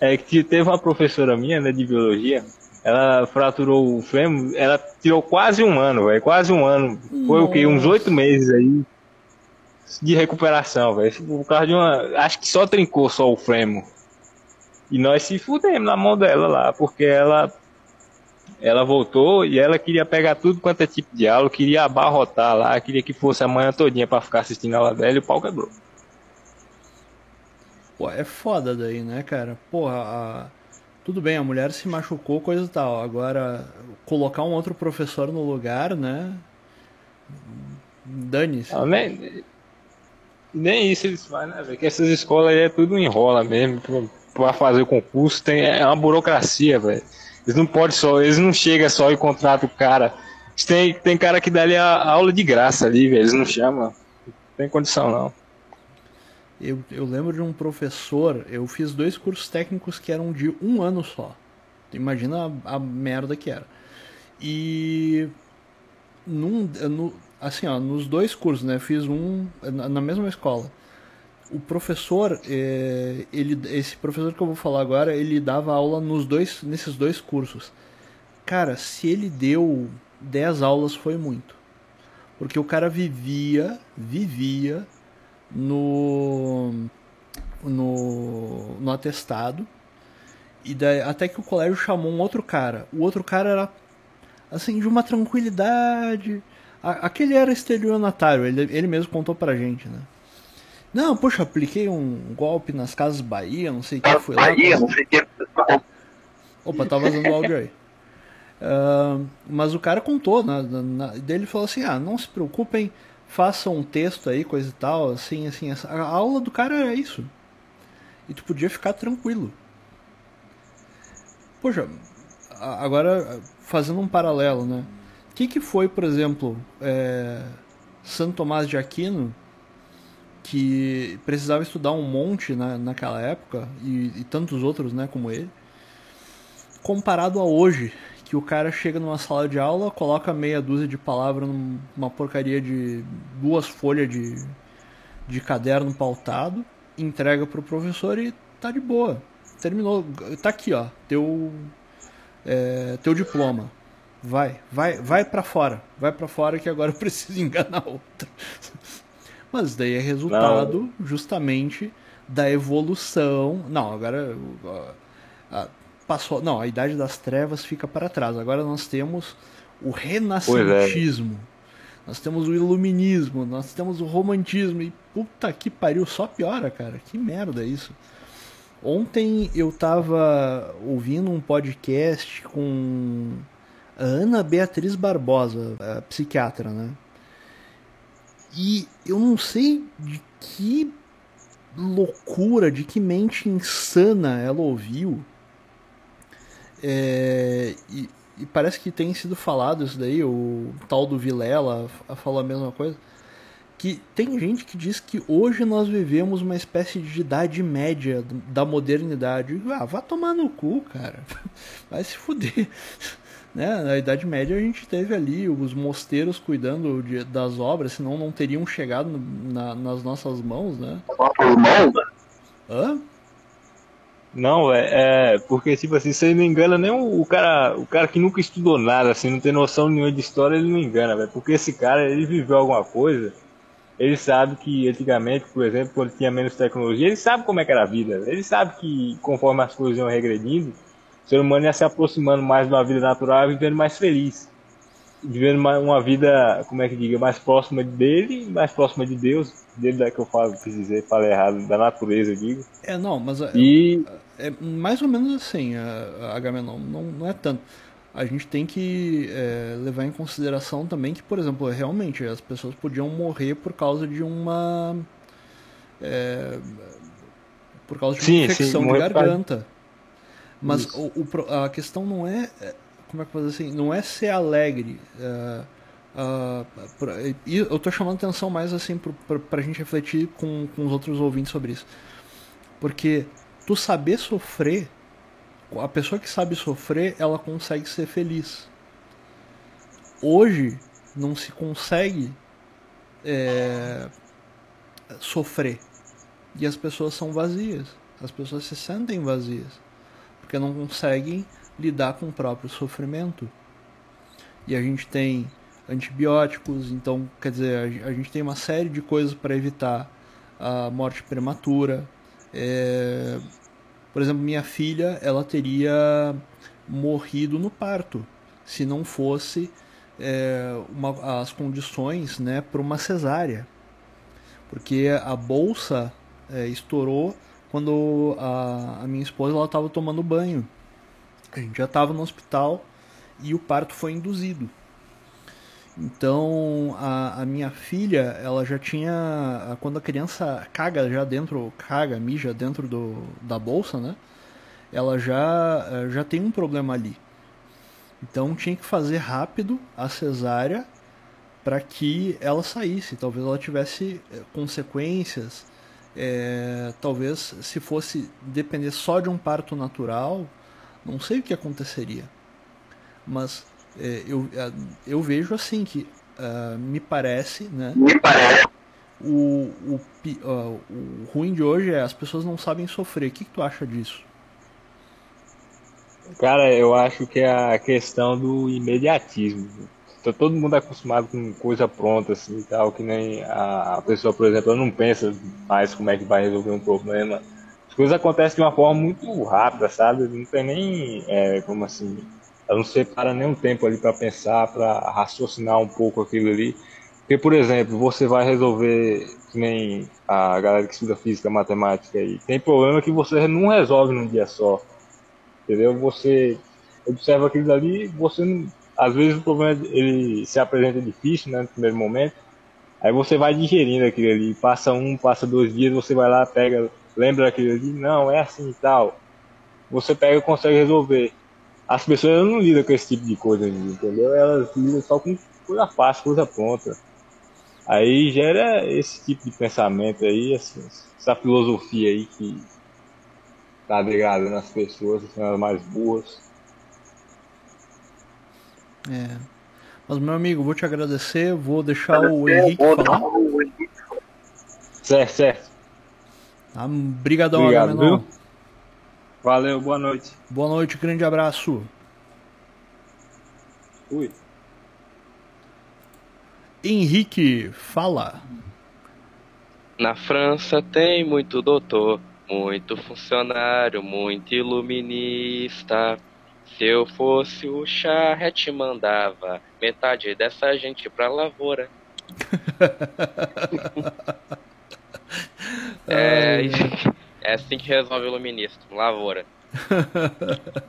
É que teve uma professora minha, né, de biologia. Ela fraturou o fêmur, ela tirou quase um ano, velho. Quase um ano. Foi o quê? Uns oito meses aí de recuperação, velho. Por causa de uma. Acho que só trincou só o fêmur. E nós se fudemos na mão dela lá, porque ela ela voltou e ela queria pegar tudo quanto é tipo de aula, queria abarrotar lá, queria que fosse a manhã todinha para ficar assistindo a aula dela e o pau quebrou. Pô, é foda daí, né, cara? Porra, a... tudo bem, a mulher se machucou, coisa e tal. Agora, colocar um outro professor no lugar, né? Dane-se. Nem, nem isso eles fazem, né, velho? Que essas escolas aí é tudo enrola mesmo. Para fazer o concurso tem é uma burocracia, velho. Eles não podem só, eles não chegam só e contratam o cara. Tem, tem cara que dá ali a, a aula de graça ali, velho. Eles não chamam. Não tem condição não. Eu, eu lembro de um professor, eu fiz dois cursos técnicos que eram de um ano só. Imagina a, a merda que era. E num, no, assim, ó, nos dois cursos, né? Fiz um na mesma escola. O professor, é, ele, esse professor que eu vou falar agora, ele dava aula nos dois, nesses dois cursos. Cara, se ele deu 10 aulas foi muito. Porque o cara vivia, vivia no, no, no atestado. E daí, até que o colégio chamou um outro cara. O outro cara era assim, de uma tranquilidade. aquele era estelionatário, ele, ele mesmo contou pra gente, né? Não, poxa, apliquei um golpe nas casas Bahia, não sei o que, fui lá. Bahia, não sei o que. Opa, tá vazando o áudio aí. Uh, mas o cara contou, né? Na, dele falou assim: ah, não se preocupem, façam um texto aí, coisa e tal, assim, assim. Essa. A aula do cara era isso. E tu podia ficar tranquilo. Poxa, agora fazendo um paralelo, né? O que, que foi, por exemplo, é, Santo Tomás de Aquino, que precisava estudar um monte na, naquela época, e, e tantos outros, né, como ele, comparado a hoje, que o cara chega numa sala de aula, coloca meia dúzia de palavras numa porcaria de duas folhas de, de caderno pautado, entrega pro professor e tá de boa. Terminou. Tá aqui, ó. Teu, é, teu diploma. Vai, vai, vai para fora. Vai para fora que agora eu (laughs) preciso enganar outro. Mas daí é resultado Não. justamente da evolução. Não, agora passou. Não, a idade das trevas fica para trás. Agora nós temos o renascentismo. Nós temos o iluminismo, nós temos o romantismo e puta que pariu, só piora, cara. Que merda isso. Ontem eu tava ouvindo um podcast com a Ana Beatriz Barbosa, a psiquiatra, né? E eu não sei de que loucura, de que mente insana ela ouviu é, e, e, parece que tem sido falado isso daí, o tal do Vilela falou a mesma coisa. Que tem gente que diz que hoje nós vivemos uma espécie de idade média da modernidade. Ah, vá tomar no cu, cara. (laughs) Vai se fuder. Né? Na Idade Média a gente teve ali os mosteiros cuidando de, das obras, senão não teriam chegado na, nas nossas mãos, né? Hã? Não, é, é, porque tipo assim, você não engana nem o, o, cara, o cara que nunca estudou nada, assim, não tem noção nenhuma de história, ele não engana, velho. Porque esse cara, ele viveu alguma coisa, ele sabe que antigamente, por exemplo, quando tinha menos tecnologia, ele sabe como é que era a vida. Ele sabe que conforme as coisas iam regredindo, o ser humano ia se aproximando mais de uma vida natural e vivendo mais feliz. Vivendo uma, uma vida, como é que diga, mais próxima dele, mais próxima de Deus, dele da que eu falo, quis dizer, falei errado, da natureza, eu digo. É, não, mas é, e... é mais ou menos assim, a, a não, não é tanto. A gente tem que é, levar em consideração também que, por exemplo, realmente as pessoas podiam morrer por causa de uma. É, por causa de uma sim, infecção sim, de garganta. Mas o, o, a questão não é. é como é que eu vou dizer assim? Não é ser alegre. É, Uh, e eu estou chamando atenção mais assim para a gente refletir com, com os outros ouvintes sobre isso. Porque tu saber sofrer, a pessoa que sabe sofrer, ela consegue ser feliz. Hoje não se consegue é, sofrer. E as pessoas são vazias. As pessoas se sentem vazias. Porque não conseguem lidar com o próprio sofrimento. E a gente tem antibióticos, então, quer dizer, a, gente tem uma série de coisas para evitar a morte prematura. É, por exemplo, minha filha, ela teria morrido no parto se não fosse é, uma, as condições né, para uma cesárea. Porque a bolsa é, estourou quando a, a minha esposa estava tomando banho. A gente já estava no hospital e o parto foi induzido. Então a, a minha filha, ela já tinha. Quando a criança caga já dentro, caga, mija dentro do, da bolsa, né? Ela já, já tem um problema ali. Então tinha que fazer rápido a cesárea para que ela saísse. Talvez ela tivesse eh, consequências. É, talvez se fosse depender só de um parto natural, não sei o que aconteceria. Mas é, eu, eu vejo assim que uh, me parece, né? Me parece. O, o, uh, o ruim de hoje é as pessoas não sabem sofrer. O que, que tu acha disso? Cara, eu acho que é a questão do imediatismo. Tá todo mundo acostumado com coisa pronta, assim, tal, que nem a, pessoa, por exemplo, não pensa mais como é que vai resolver um problema. As coisas acontecem de uma forma muito rápida, sabe? Não tem nem, é, como assim, ela não separa nenhum tempo ali para pensar, para raciocinar um pouco aquilo ali. Porque, por exemplo, você vai resolver, que nem a galera que estuda física, matemática aí, tem problema que você não resolve num dia só. Entendeu? Você observa aquilo ali, você não, às vezes o problema ele se apresenta difícil, né, no primeiro momento. Aí você vai digerindo aquilo ali, passa um, passa dois dias, você vai lá, pega, lembra daquilo ali, não, é assim e tal. Você pega e consegue resolver as pessoas não lidam com esse tipo de coisa, entendeu? Elas lidam só com coisa fácil, coisa pronta. Aí gera esse tipo de pensamento aí, essa, essa filosofia aí que tá degradando as pessoas, sendo as mais boas. É. Mas, meu amigo, vou te agradecer, vou deixar o Henrique falar. Certo, certo. Tá, brigadão, Obrigado, viu? Valeu, boa noite. Boa noite, grande abraço. Ui. Henrique, fala. Na França tem muito doutor, muito funcionário, muito iluminista. Se eu fosse o Charrete, mandava metade dessa gente pra lavoura. (laughs) é, (laughs) é assim que resolve o iluminista, lavoura. (laughs)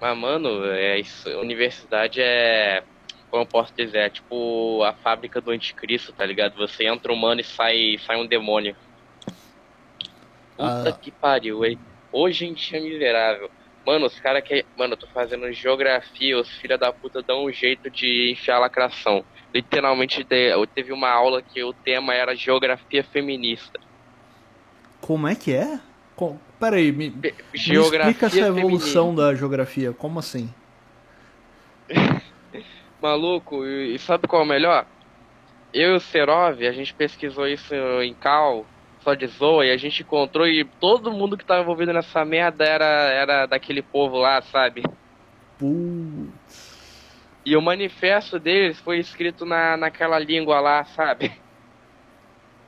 Mas, mano, é isso. Universidade é. Como eu posso dizer? É tipo a fábrica do anticristo, tá ligado? Você entra humano e sai, sai um demônio. Puta Ah. que pariu, hein? Hoje em dia é miserável. Mano, os caras que. Mano, eu tô fazendo geografia, os filha da puta dão um jeito de enfiar a lacração. Literalmente, eu teve uma aula que o tema era geografia feminista. Como é que é? Com... Peraí, me, me Geografia explica essa evolução feminista. da geografia. Como assim? (laughs) Maluco, e e sabe qual é o melhor? Eu e o Serov, a gente pesquisou isso em Cal, só de zoa, e a gente encontrou e todo mundo que tava envolvido nessa merda era, era daquele povo lá, sabe? Putz. E o manifesto deles foi escrito na, naquela língua lá, sabe?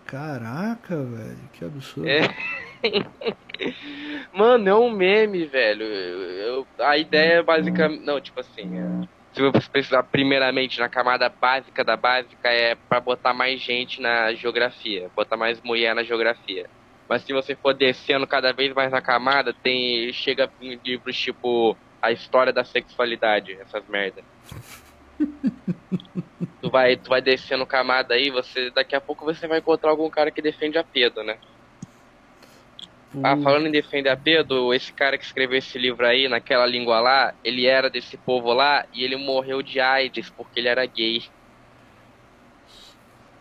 Caraca, velho. Que absurdo. É. (laughs) Mano, é um meme, velho. Eu- a ideia é basicamente. Não, tipo assim. é, se você precisar primeiramente na camada básica da básica, é pra botar mais gente na geografia, botar mais mulher na geografia. Mas se você for descendo cada vez mais na camada, tem. Chega em livros tipo A História da Sexualidade, essas merda. (laughs) tu vai, tu vai descendo camada aí, você daqui a pouco você vai encontrar algum cara que defende a pedo, né? Ah, Putz. falando em defender a Pedro, esse cara que escreveu esse livro aí, naquela língua lá, ele era desse povo lá e ele morreu de AIDS porque ele era gay.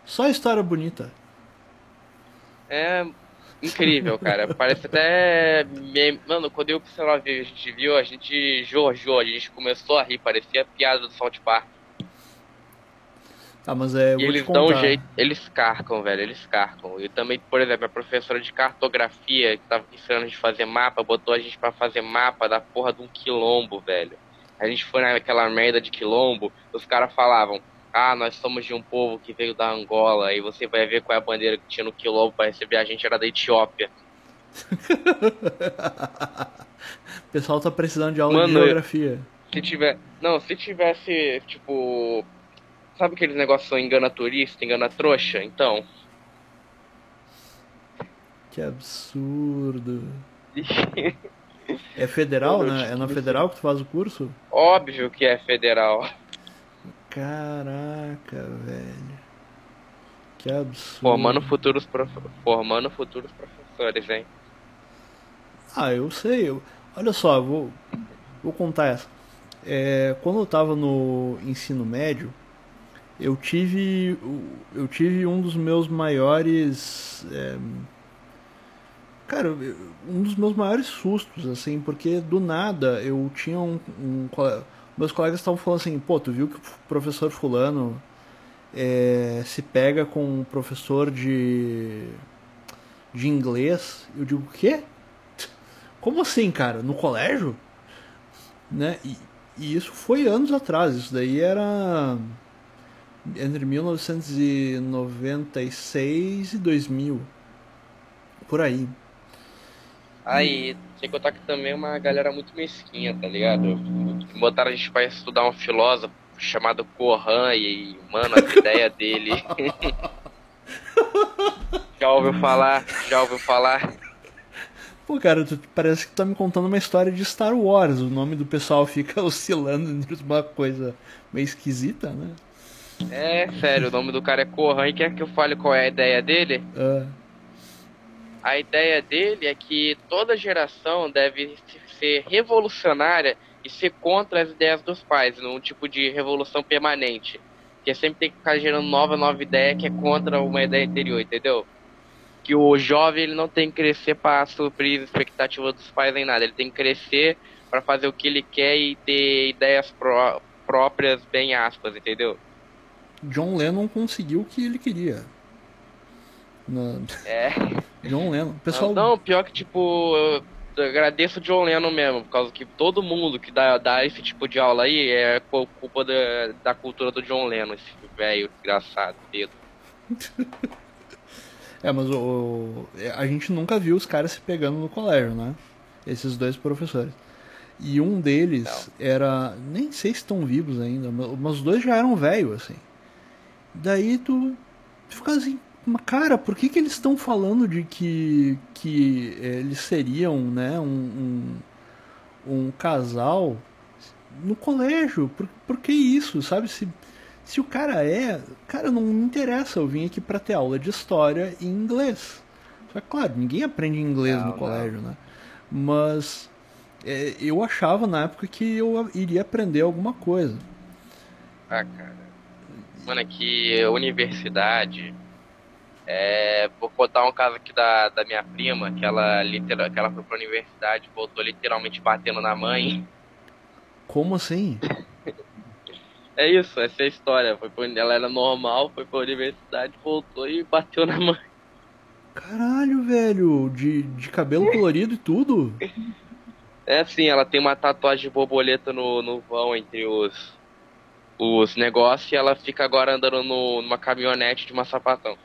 Só história bonita. É incrível, cara. (laughs) Parece até. Mano, quando eu e o viu, a gente viu, a gente jorjou, a gente começou a rir, parecia piada do South Park. Tá, mas é. E eles dão um jeito, eles carcam, velho, eles carcam. E também, por exemplo, a professora de cartografia que tava ensinando a gente fazer mapa, botou a gente pra fazer mapa da porra de um quilombo, velho. A gente foi naquela merda de quilombo, os caras falavam, ah, nós somos de um povo que veio da Angola, e você vai ver qual é a bandeira que tinha no quilombo pra receber a gente, era da Etiópia. (laughs) O pessoal tá precisando de aula Mano, de geografia. Se tiver. Não, se tivesse, tipo. Sabe aqueles negócios engana turista, engana trouxa? Então. Que absurdo. (laughs) É federal, né? É na federal que tu faz o curso? Óbvio que é federal. Caraca, velho. Que absurdo. Formando futuros, prof... Formando futuros professores, hein? Ah, eu sei. Eu... Olha só, vou, vou contar essa. É, quando eu tava no ensino médio, eu tive, eu tive um dos meus maiores. É, cara, um dos meus maiores sustos, assim, porque do nada eu tinha um. um meus colegas estavam falando assim: pô, tu viu que o professor Fulano é, se pega com um professor de, de inglês? Eu digo: o quê? Como assim, cara? No colégio? Né? E, e isso foi anos atrás, isso daí era entre 1996 e 2000. Por aí. Aí, sem contar que também é uma galera muito mesquinha, tá ligado? Botaram a gente pra estudar um filósofo chamado Kohan e, mano, a ideia dele. (laughs) já ouviu falar? Já ouviu falar? Pô, cara, tu, parece que tu tá me contando uma história de Star Wars. O nome do pessoal fica (laughs) oscilando entre uma coisa meio esquisita, né? É, sério, o nome do cara é Corran e quer que eu fale qual é a ideia dele? Uh. A ideia dele é que toda geração deve ser revolucionária e ser contra as ideias dos pais, num tipo de revolução permanente. Que é sempre tem que ficar gerando nova, nova ideia que é contra uma ideia anterior, entendeu? Que o jovem ele não tem que crescer para suprir a expectativa dos pais em nada, ele tem que crescer para fazer o que ele quer e ter ideias pró próprias, bem aspas, entendeu? John Lennon conseguiu o que ele queria. Na... É. John Lennon. Pessoal... Não, não, pior que tipo, eu agradeço o John Lennon mesmo, por causa que todo mundo que dá, dá esse tipo de aula aí é culpa da, da cultura do John Lennon, esse velho desgraçado, dedo. (laughs) é, mas o, a gente nunca viu os caras se pegando no colégio, né? Esses dois professores. E um deles não. era. Nem sei se estão vivos ainda, mas os dois já eram velhos, assim. Daí tu, tu fica assim, cara, por que, que eles estão falando de que, que é, eles seriam né, um, um, um, casal no colégio? Por, por que isso, sabe? Se, se o cara é, cara, não me interessa, eu vim aqui para ter aula de história em inglês. Só que, claro, ninguém aprende inglês não, no colégio, não. né? Mas é, eu achava na época que eu iria aprender alguma coisa. Ah, cara mano, que universidade. É, vou contar um caso aqui da, da minha prima, que ela, literal, que ela foi pra universidade voltou literalmente batendo na mãe. Como assim? é isso, essa é a história. Foi pra, ela era normal, foi pra universidade, voltou e bateu na mãe. Caralho, velho, de, de cabelo colorido e tudo? É assim, ela tem uma tatuagem de borboleta no, no vão entre os, os negócios e ela fica agora andando no, numa caminhonete de uma sapatão.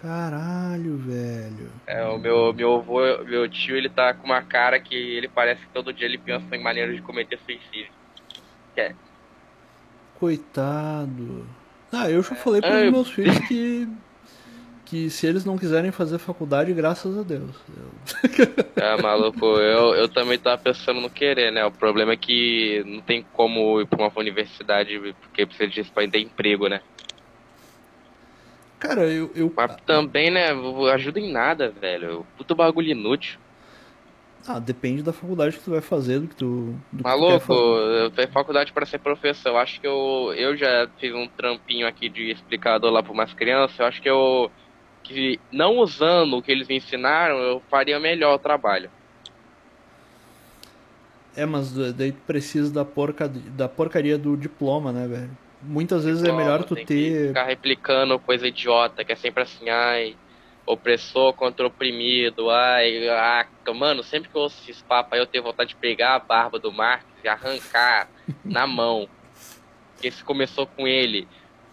Caralho, velho. É, o meu, meu avô, meu tio, ele tá com uma cara que ele parece que todo dia ele pensa em maneiras de cometer suicídio. É. Coitado. Ah, eu já falei para os meus filhos que que se eles não quiserem fazer faculdade, graças a Deus. (laughs) é, maluco, eu, eu também tava pensando no querer, né? O problema é que não tem como ir pra uma universidade porque precisa disso pra ter emprego, né? Cara, eu, eu. Mas também, né? Ajuda em nada, velho. Puta bagulho inútil. Ah, depende da faculdade que tu vai fazer, do que tu. Do Maluco, que eu tenho faculdade para ser professor. Eu acho que eu, eu já fiz um trampinho aqui de explicador lá para umas crianças. Eu acho que eu que não usando o que eles me ensinaram, eu faria melhor o trabalho. É, mas daí tu precisa da, porca, da porcaria do diploma, né, velho? Muitas vezes diploma, é melhor tu ter. ficar replicando coisa idiota, que é sempre assim, ai, opressor contra oprimido, ai, ah, mano, sempre que eu ouço esses papos aí eu tenho vontade de pegar a barba do Marx e arrancar na mão. (laughs) Porque se começou com ele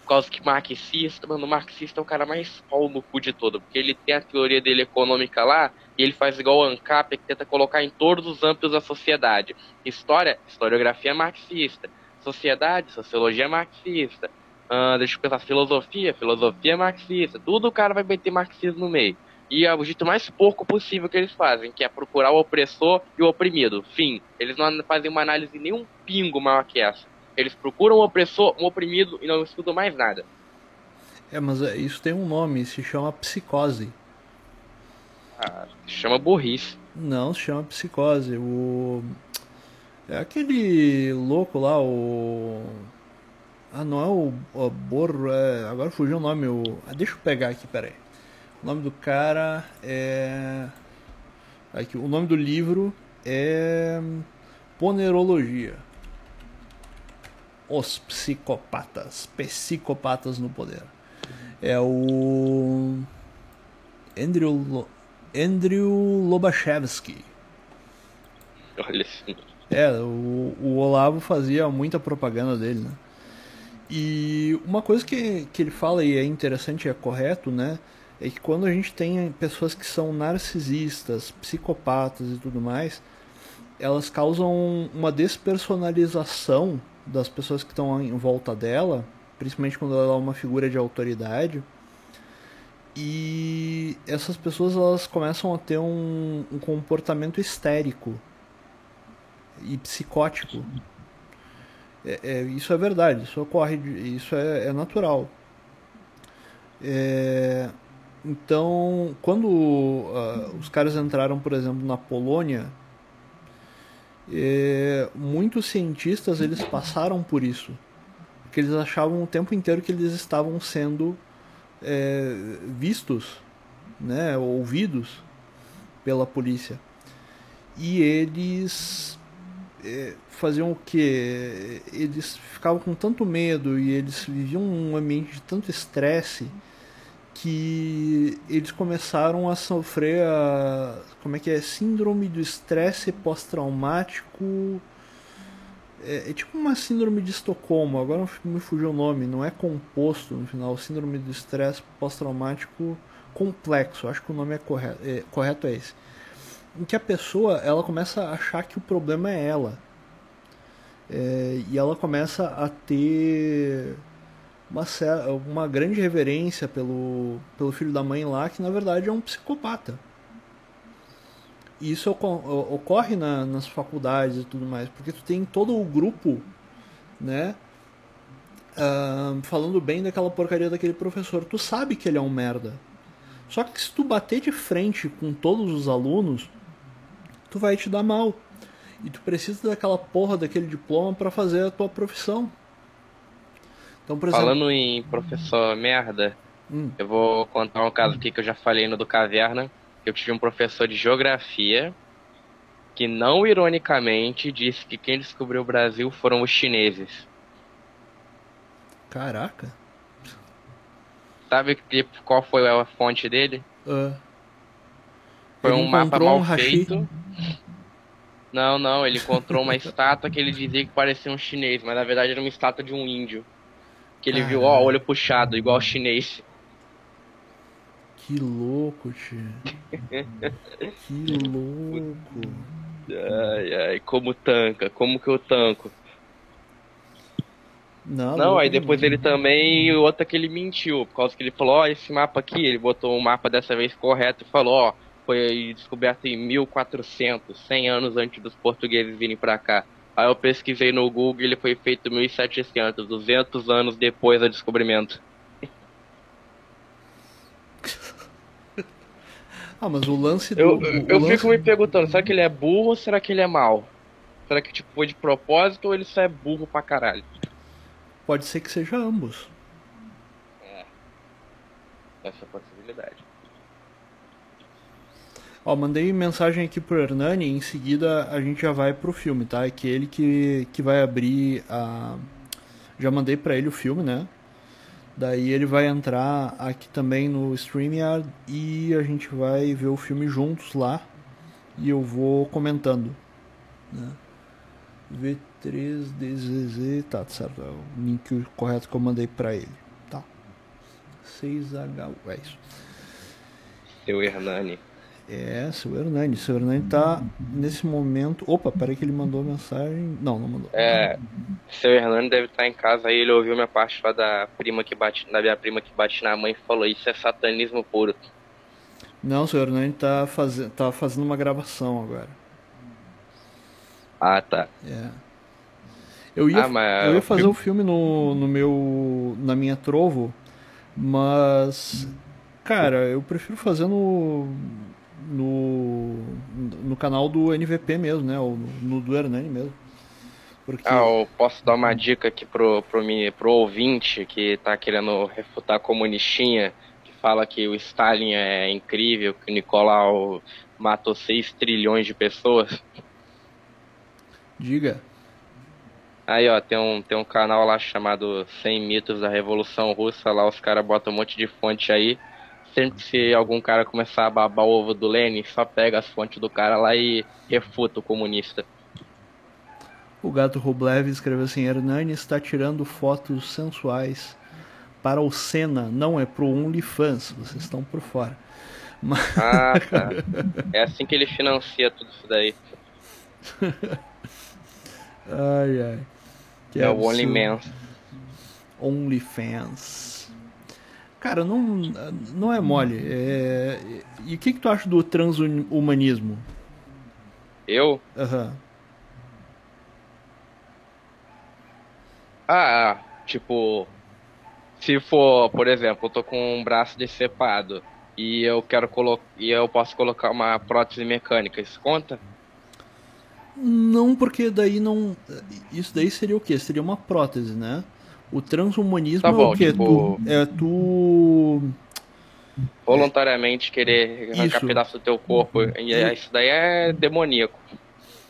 por causa que marxista, mano, o marxista é o cara mais pau no cu de todo, porque ele tem a teoria dele econômica lá, e ele faz igual o ANCAP, que tenta colocar em todos os âmbitos da sociedade. História, historiografia marxista. Sociedade, sociologia marxista. Ah, deixa eu pensar, filosofia, filosofia marxista. Tudo o cara vai meter marxismo no meio. E é o jeito mais pouco possível que eles fazem, que é procurar o opressor e o oprimido. Fim. Eles não fazem uma análise nem um pingo maior que essa. Eles procuram um opressor, um oprimido e não estudam mais nada. É, mas é, isso tem um nome, se chama psicose. Ah, chama burrice. Não, se chama psicose. O. É aquele louco lá, o. Ah, não é o, o Borro, é... agora fugiu o nome. O... Ah, deixa eu pegar aqui, peraí. O nome do cara é. Aqui, o nome do livro é. Ponerologia. Os psicopatas. Psicopatas no poder. É o. Andrew, Lo... Andrew Lobachevsky. Olha assim. É, o, o Olavo fazia muita propaganda dele, né? E uma coisa que, que ele fala e é interessante e é correto, né? É que quando a gente tem pessoas que são narcisistas, psicopatas e tudo mais, elas causam uma despersonalização das pessoas que estão em volta dela, principalmente quando ela é uma figura de autoridade. E essas pessoas elas começam a ter um, um comportamento histérico e psicótico. É, é, isso é verdade, isso ocorre, isso é, é natural. É, então, quando uh, os caras entraram, por exemplo, na Polônia, é, muitos cientistas eles passaram por isso, porque eles achavam o tempo inteiro que eles estavam sendo é, vistos, né, ouvidos pela polícia, e eles é, faziam o que? Eles ficavam com tanto medo e eles viviam um ambiente de tanto estresse que eles começaram a sofrer a como é que é síndrome do estresse pós-traumático. É, é, tipo uma síndrome de Estocolmo agora me fugiu o nome não é composto no final síndrome do estresse pós-traumático complexo acho que o nome é correto é, correto é esse. Em que a pessoa ela começa a achar que o problema é ela. É, e ela começa a ter uma, uma grande reverência pelo, pelo filho da mãe lá, que na verdade é um psicopata. E isso ocorre na, nas faculdades e tudo mais, porque tu tem todo o grupo, né, uh, falando bem daquela porcaria daquele professor. Tu sabe que ele é um merda. Só que se tu bater de frente com todos os alunos, tu vai te dar mal. E tu precisa daquela porra daquele diploma para fazer a tua profissão. Então, exemplo... Falando em professor merda, hum. eu vou contar um caso aqui que eu já falei no do Caverna. Eu tive um professor de geografia que não ironicamente disse que quem descobriu o Brasil foram os chineses. Caraca. Sabe qual foi a fonte dele? Uh. Foi um mapa mal um feito. Não, não, ele encontrou uma (laughs) estátua que ele dizia que parecia um chinês, mas na verdade era uma estátua de um índio. Que ele Caramba. viu, ó, olho puxado, igual chinês. Que louco, tio. (laughs) que louco. Ai, ai, como tanca, como que eu tanco? Não, não aí depois ele também, o outro é que ele mentiu, por causa que ele falou, ó, esse mapa aqui, ele botou o mapa dessa vez correto e falou, ó, foi descoberto em 1400, 100 anos antes dos portugueses virem para cá. Aí eu pesquisei no Google e ele foi feito em 1700, 200 anos depois do descobrimento. (laughs) ah, mas o lance do. Eu, eu fico me perguntando, será que ele é burro ou será que ele é mal? Será que tipo, foi de propósito ou ele só é burro pra caralho? Pode ser que seja ambos. É. Essa é a possibilidade. Ó, mandei mensagem aqui pro Hernani, em seguida a gente já vai pro filme, tá? É que ele que, que vai abrir a. Já mandei para ele o filme, né? Daí ele vai entrar aqui também no StreamYard e a gente vai ver o filme juntos lá e eu vou comentando. Né? V3DZZ, tá, certo, é o link correto que eu mandei pra ele, tá? 6H, é isso. Seu Hernani. É, seu Hernani. Seu Hernani tá nesse momento. Opa, peraí que ele mandou mensagem. Não, não mandou. É. Seu Hernani deve estar em casa aí, ele ouviu minha parte lá da prima que bate, da minha prima que bate na mãe e falou, isso é satanismo puro. Não, seu Hernani tá, faz... tá fazendo uma gravação agora. Ah, tá. É. Eu ia, Ah, eu ia o fazer filme- o filme no, no meu. na minha trovo, mas. Cara, eu prefiro fazer no. No. no canal do NVP mesmo, né? Ou no, no do Hernani mesmo. Porque. Ah, eu posso dar uma dica aqui pro, pro, pro ouvinte que tá querendo refutar a comunistinha, que fala que o Stalin é incrível, que o Nicolau matou 6 trilhões de pessoas. Diga. Aí, ó, tem um, tem um canal lá chamado 100 Mitos da Revolução Russa, lá os caras botam um monte de fonte aí. Sempre que se algum cara começar a babar o ovo do Lenin, só pega as fontes do cara lá e refuta o comunista. O gato Rublev escreveu assim: Hernani está tirando fotos sensuais para o Senna, não é pro OnlyFans, vocês estão por fora. Mas, Ah, tá. É assim que ele financia tudo isso daí. (laughs) ai, ai. Que é o absurdo. OnlyMan. OnlyFans. Cara, não, não é mole. É... E o que, que tu acha do transhumanismo? Eu? Aham. Ah, tipo, se for, por exemplo, eu tô com um braço decepado e eu quero colocar e eu posso colocar uma prótese mecânica, isso conta? Não, porque daí não. Isso daí seria o quê? Seria uma prótese, né? O transhumanismo Tá é bom, o quê? tipo- Tu, é tu. Voluntariamente querer arrancar Isso. pedaço do teu corpo, e é- isso daí é demoníaco.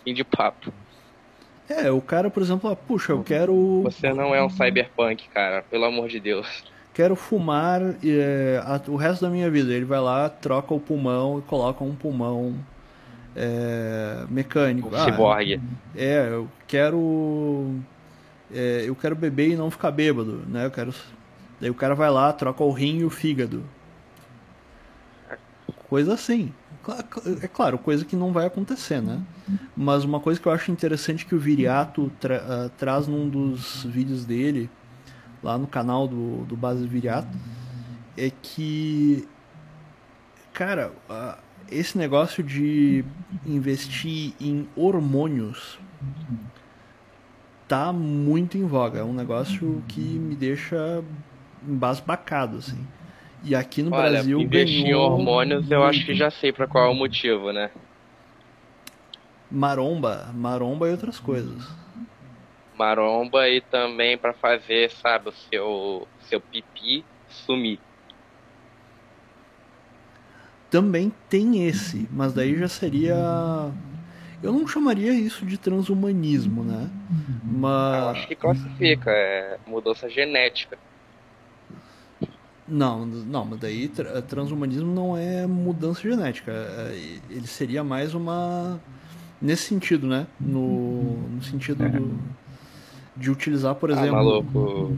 Fim de papo. É, o cara, por exemplo, ah, puxa, eu quero. Você não é um cyberpunk, cara, pelo amor de Deus. Quero fumar é, a- o resto da minha vida. Ele vai lá, troca o pulmão e coloca um pulmão é, mecânico. Ah, Ciborgue. É, eu quero. É, eu quero beber e não ficar bêbado, né? Eu quero. Daí o cara vai lá, troca o rim e o fígado. Coisa assim. É claro, coisa que não vai acontecer, né? Mas uma coisa que eu acho interessante que o Viriato tra- ah, traz num dos vídeos dele, lá no canal do, do Base Viriato, é que. Cara, esse negócio de investir em hormônios tá muito em voga. É um negócio que me deixa embasbacado, assim. E aqui no Olha, Brasil investir em ganhou hormônios eu acho que já sei pra qual é o motivo, né? maromba, maromba e outras coisas. Maromba e também pra fazer, sabe, o seu, seu pipi sumir. Também tem esse, mas daí já seria eu não chamaria isso de transhumanismo, né? Eu Mas acho que classifica, é mudança genética. Não, não, mas daí tra- transhumanismo não é mudança genética. é- Ele seria mais uma. Nesse sentido, né? No, no sentido do, de utilizar, por Ah, exemplo. maluco.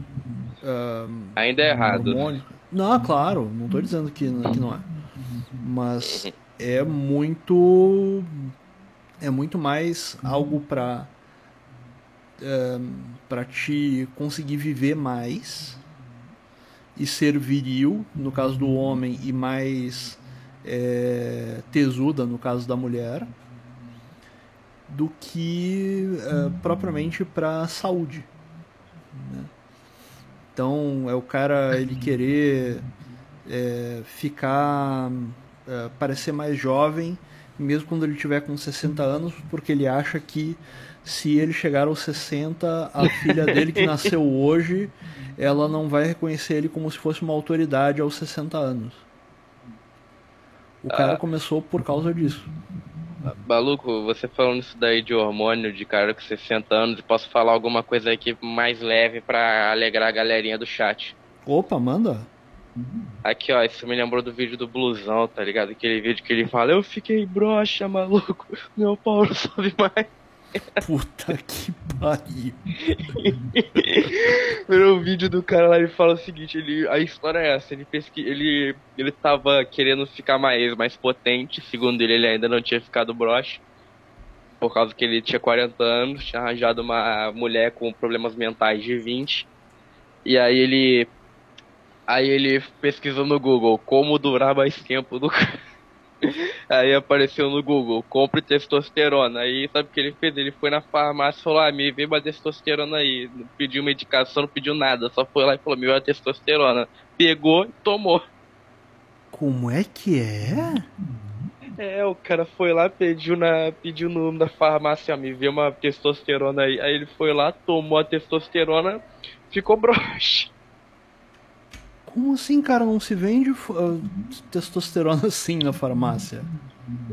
Ainda é errado. hormônio. Não, claro, não tô dizendo que, que não é. Mas é muito. É muito mais algo pra. É, pra te conseguir viver mais e ser viril, no caso do homem, e mais é, tesuda, no caso da mulher, do que é, propriamente para saúde. né? Então é o cara ele querer é, ficar parecer mais jovem, mesmo quando ele tiver com 60 anos, porque ele acha que se ele chegar aos 60, a filha dele que nasceu hoje, ela não vai reconhecer ele como se fosse uma autoridade aos 60 anos. O cara começou por causa disso. Maluco, você falando isso daí de hormônio de cara com 60 anos, posso falar alguma coisa aqui mais leve pra alegrar a galerinha do chat. Opa, manda. Aqui, ó, isso me lembrou do vídeo do blusão, tá ligado? Aquele vídeo que ele fala, eu fiquei broxa, maluco, meu pau não sobe mais. (laughs) Puta que pariu. (laughs) Um vídeo do cara lá, ele fala o seguinte, ele, a história é essa, ele, pesqui, ele, ele tava querendo ficar mais, mais potente, segundo ele, ele ainda não tinha ficado broxa, por causa que ele tinha 40 anos, tinha arranjado uma mulher com problemas mentais de 20, e aí ele, aí ele pesquisou no Google, como durar mais tempo no (laughs) Aí apareceu no Google, compre testosterona. Aí sabe o que ele fez? Ele foi na farmácia e falou, ah, me vê uma testosterona aí. Não pediu medicação, não pediu nada. Só foi lá e falou, me vê testosterona. Pegou e tomou. Como é que é? É, o cara foi lá, pediu na pediu no da farmácia, me vê uma testosterona aí. Aí ele foi lá, tomou a testosterona, ficou broxa. Como assim, cara? Não se vende uh, testosterona (laughs) assim na farmácia?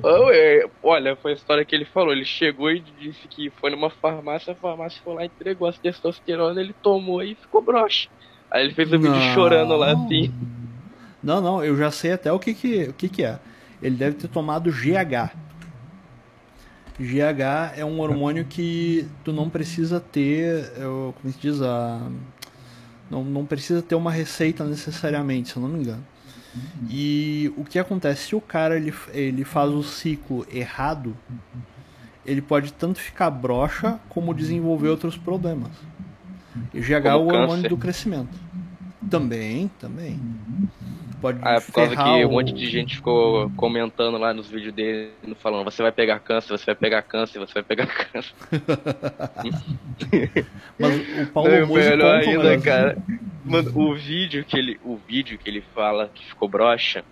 Oh, é, olha, foi a história que ele falou. Ele chegou e disse que foi numa farmácia, a farmácia foi lá, entregou a testosterona, ele tomou e ficou broxa. Aí ele fez o um vídeo chorando lá assim. Não, não, eu já sei até o que que, o que, que é. Ele deve ter tomado GH. GH é um hormônio que tu não precisa ter, eu, como se diz, a, não, não precisa ter uma receita necessariamente, se eu não me engano. E o que acontece? Se o cara ele, ele faz o ciclo errado, ele pode tanto ficar broxa como desenvolver outros problemas. E GH é o hormônio do crescimento. Também, também pode ah, é por causa que um monte de gente ficou comentando lá nos vídeos dele, falando, você vai pegar câncer, você vai pegar câncer, você vai pegar câncer. (laughs) Mas o Paulo é melhor ainda, cara. Mano, o vídeo que ele, o vídeo que ele fala que ficou broxa,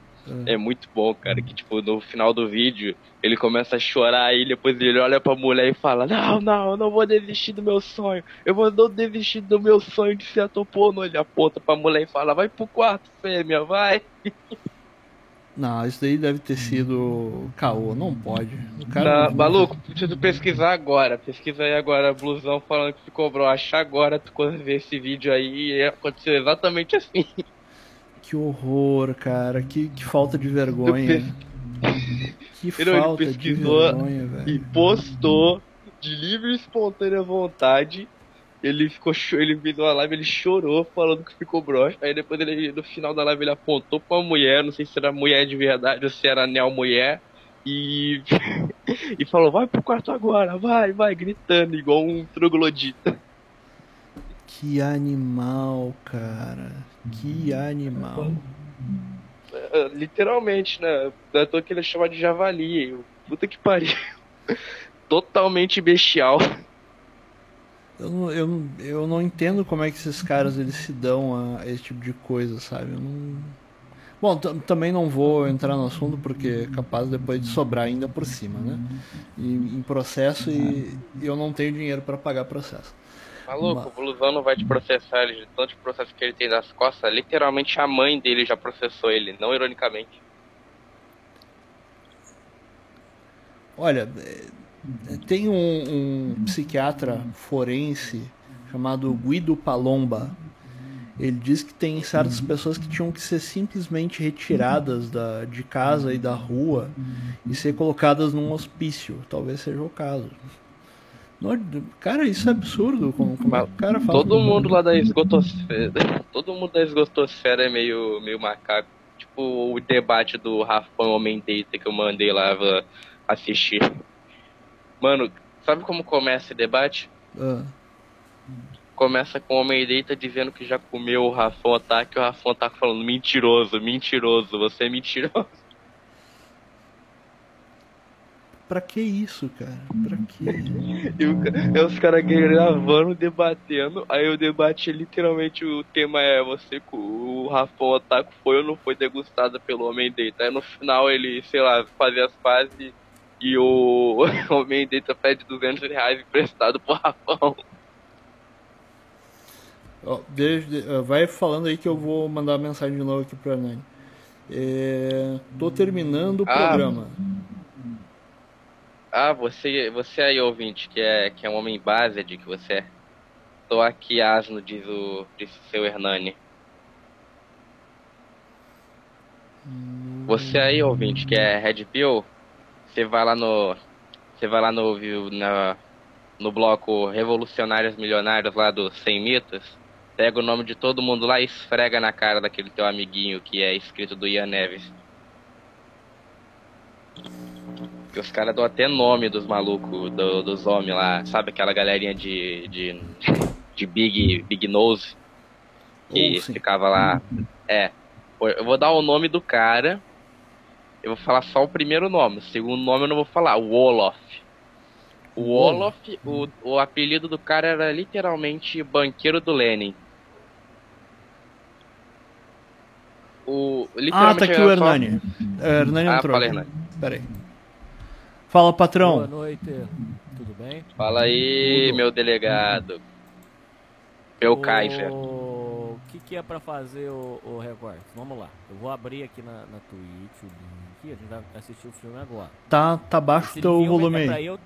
é. é muito bom, cara. Que tipo, no final do vídeo, ele começa a chorar e depois ele olha pra mulher e fala: Não, não, eu não vou desistir do meu sonho. Eu vou não desistir do meu sonho de ser ator porno. Ele aponta pra mulher e fala: Vai pro quarto, fêmea, vai. Não, isso daí deve ter sido caô, não pode. O cara não, maluco, preciso pesquisar agora. Pesquisa aí agora, blusão falando que ficou broxa agora, tu quando ver esse vídeo aí, aconteceu exatamente assim. Que horror, cara. Que, que falta de vergonha. Que (laughs) falta de vergonha, velho. E postou de livre e espontânea vontade. Ele ficou ele viu a live, ele chorou falando que ficou broxa. Aí depois ele no final da live ele apontou pra uma mulher, não sei se era mulher de verdade ou se era neo mulher. E, (laughs) e falou, vai pro quarto agora, vai, vai, gritando, igual um troglodita. Que animal, cara. Que animal. É, literalmente, né? Da toa que ele chama de javali. Puta que pariu. (laughs) Totalmente bestial. Eu não, eu, eu não entendo como é que esses caras eles se dão a esse tipo de coisa, sabe? Eu não... Bom, também não vou entrar no assunto porque é capaz depois de sobrar ainda por cima, né? E, em processo e, e eu não tenho dinheiro para pagar processo. Maluco, Mas... o Blusão não vai te processar, ele, de tanto processo que ele tem nas costas, literalmente a mãe dele já processou ele, não ironicamente. Olha, é, tem um, um psiquiatra forense chamado Guido Palomba. Ele diz que tem certas pessoas que tinham que ser simplesmente retiradas da, de casa e da rua e ser colocadas num hospício. Talvez seja o caso. Cara, isso é absurdo. Como, como o cara fala. Todo mundo lá da esgotosfera. Todo mundo da esgotosfera é meio, meio macaco. Tipo o debate do Rafão Homem Data que eu mandei lá assistir. Mano, sabe como começa esse debate? Uh. Começa com o Homem Data dizendo que já comeu o Rafão Ataque e o Rafão Ataque falando mentiroso, mentiroso, você é mentiroso. Pra que isso, cara? Pra que? e, o, é os caras gravando, debatendo. Aí o debate, literalmente, o tema é você, o Rafão Otaku foi ou não foi degustado pelo Homem Data. Aí no final ele, sei lá, fazia as fases e o (laughs) Homem Data pede 200 reais emprestado pro Rafão. Oh, deixa, vai falando aí que eu vou mandar mensagem de novo aqui pro Hernani. É, tô terminando o ah, programa. Ah, você, você aí, ouvinte, que é, que é um homem base de que você é. Tô aqui asno, diz o, diz o seu Hernani. Você aí, ouvinte, que é Red Pill, você vai lá no. Você vai lá no, na, no bloco Revolucionários Milionários lá dos 100 mitos, pega o nome de todo mundo lá e esfrega na cara daquele teu amiguinho que é escrito do Ian Neves. Que os caras dão até nome dos malucos, do, dos homens lá. Sabe aquela galerinha de, de, de Big, Big Nose? Que ficava lá. É. Eu vou dar o nome do cara. Eu vou falar só o primeiro nome, o segundo nome eu não vou falar, o Olof. O Olof, o, o apelido do cara era literalmente Banqueiro do Lenin. O, Ah, tá aqui o só- Hernani. É, Hernani Ah, entrou. fala. Hernani. Pera Fala, Boa patrão. noite, tudo bem? Fala aí, Tudo. meu delegado. Meu Kaiser. O que, que é pra fazer o, o recorte? Vamos lá. Eu vou abrir aqui na, na Twitch o link. A gente vai assistir o filme agora. Tá, tá baixo o teu volume é pra aí. eu...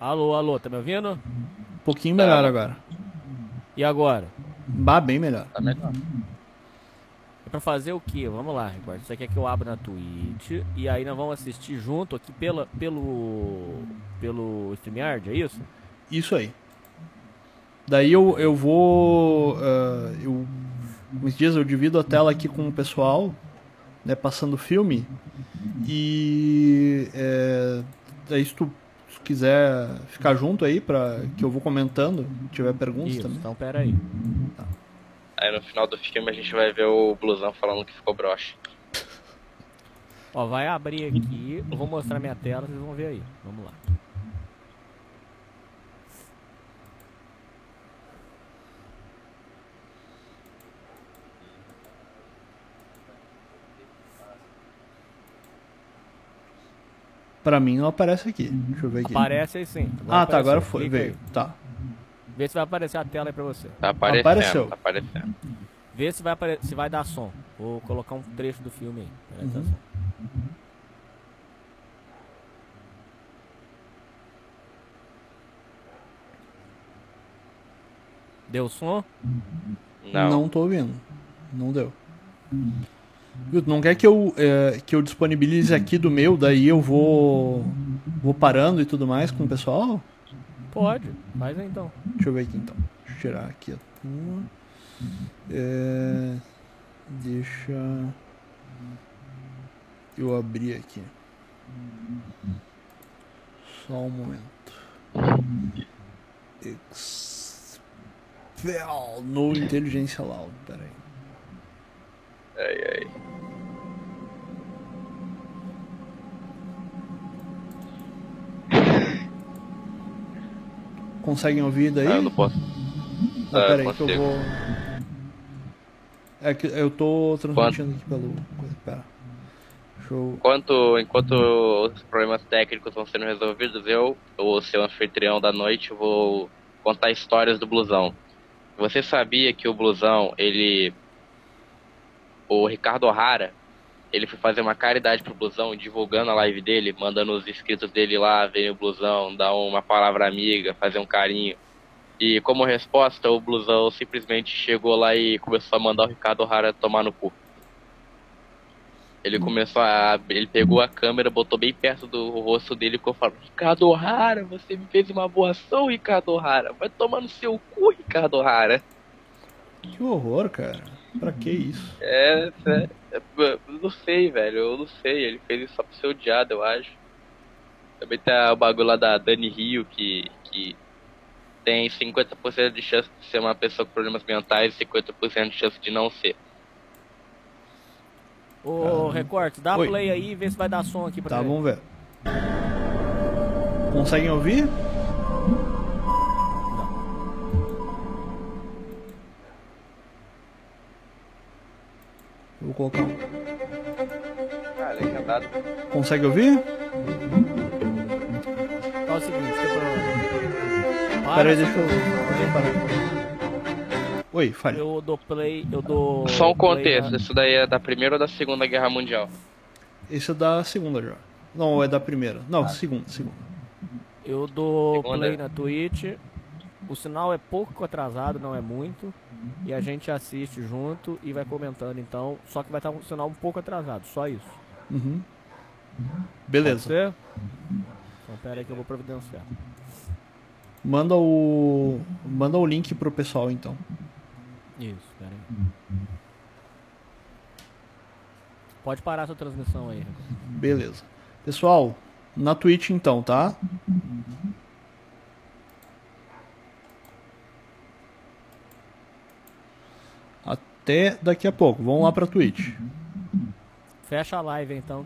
Alô, alô, tá me ouvindo? Um pouquinho melhor Tá. agora. E agora? Bah, bem melhor. Tá melhor. É pra fazer o quê? Vamos lá, Record. Você quer que eu abra na Twitch e aí nós vamos assistir junto aqui pela, pelo, pelo StreamYard, é isso? Isso aí. Daí eu, eu vou. ah, eu, uns dias eu divido a tela aqui com o pessoal, né, passando o filme. E. É, daí se tu, se quiser ficar junto aí, pra, que eu vou comentando, se tiver perguntas Isso, também. então pera aí. Aí no final do filme a gente vai ver o blusão falando que ficou broxa. Ó, vai abrir aqui, eu vou mostrar minha tela, vocês vão ver aí. Vamos lá. Pra mim não aparece aqui. Deixa eu ver aqui. Aparece aí sim. ah, tá, agora foi. Clica aí. Veio. Tá. Vê se vai aparecer a tela aí pra você. Tá aparecendo, Apareceu. tá aparecendo. Vê se vai, apare- se vai dar som. Vou colocar um trecho do filme aí. Atenção. Deu som? Não. Não tô ouvindo. Não deu. Tu não quer que eu, é, que eu disponibilize aqui do meu, daí eu vou vou parando e tudo mais com o pessoal? Pode. Faz aí então. Deixa eu ver aqui então. Deixa eu tirar aqui a tua. É, deixa eu abrir aqui. Só um momento. Expel no Inteligência Loud. Pera aí. Ai, ai. Conseguem ouvir daí? Ah, eu não posso. Ah, Ah, pera aí que eu vou. É que eu tô transmitindo aqui pelo. Pera. Eu. Enquanto, enquanto os problemas técnicos vão sendo resolvidos, eu, o seu anfitrião da noite, vou contar histórias do blusão. Você sabia que o blusão, ele. O Ricardo O'Hara, ele foi fazer uma caridade pro blusão, divulgando a live dele, mandando os inscritos dele lá verem o blusão, dar uma palavra amiga, fazer um carinho. E como resposta, o blusão simplesmente chegou lá e começou a mandar o Ricardo O'Hara tomar no cu. Ele começou a. Ele pegou a câmera, botou bem perto do rosto dele e ficou falando: Ricardo O'Hara, você me fez uma boa ação, Ricardo O'Hara. Vai tomar no seu cu, Ricardo O'Hara. Que horror, cara. Pra que isso? É, é, não sei, velho. Eu não sei. Ele fez isso só pra ser odiado, eu acho. Também tem o bagulho lá da Dani Rio, que, que tem 50% de chance de ser uma pessoa com problemas mentais e 50% de chance de não ser. Ô, Recorte, dá Oi. play aí e vê se vai dar som aqui pra Tá, ele. vamos ver. Conseguem ouvir? Vou colocar um. Ah, legendado. Consegue ouvir? Fala o seguinte, tem problema. Para, Pera aí, deixa eu. Parar. Oi, fale. Eu dou play, eu dou. Só um contexto, na- isso daí é da Primeira ou da Segunda Guerra Mundial? Esse é da segunda já. Não, é da primeira. Não, segunda, segunda. Eu dou Segunda. play na Twitch. O sinal é pouco atrasado, não é muito. E a gente assiste junto e vai comentando então. Só que vai estar um sinal um pouco atrasado, só isso. Uhum. Pode Beleza. ser? Então pera aí que eu vou providenciar. Manda o. Manda o link pro pessoal então. Isso, pera aí. Pode parar a sua transmissão aí. Beleza. Pessoal, na Twitch então, tá? A até daqui a pouco. Vamos lá pra Twitch. Fecha a live então que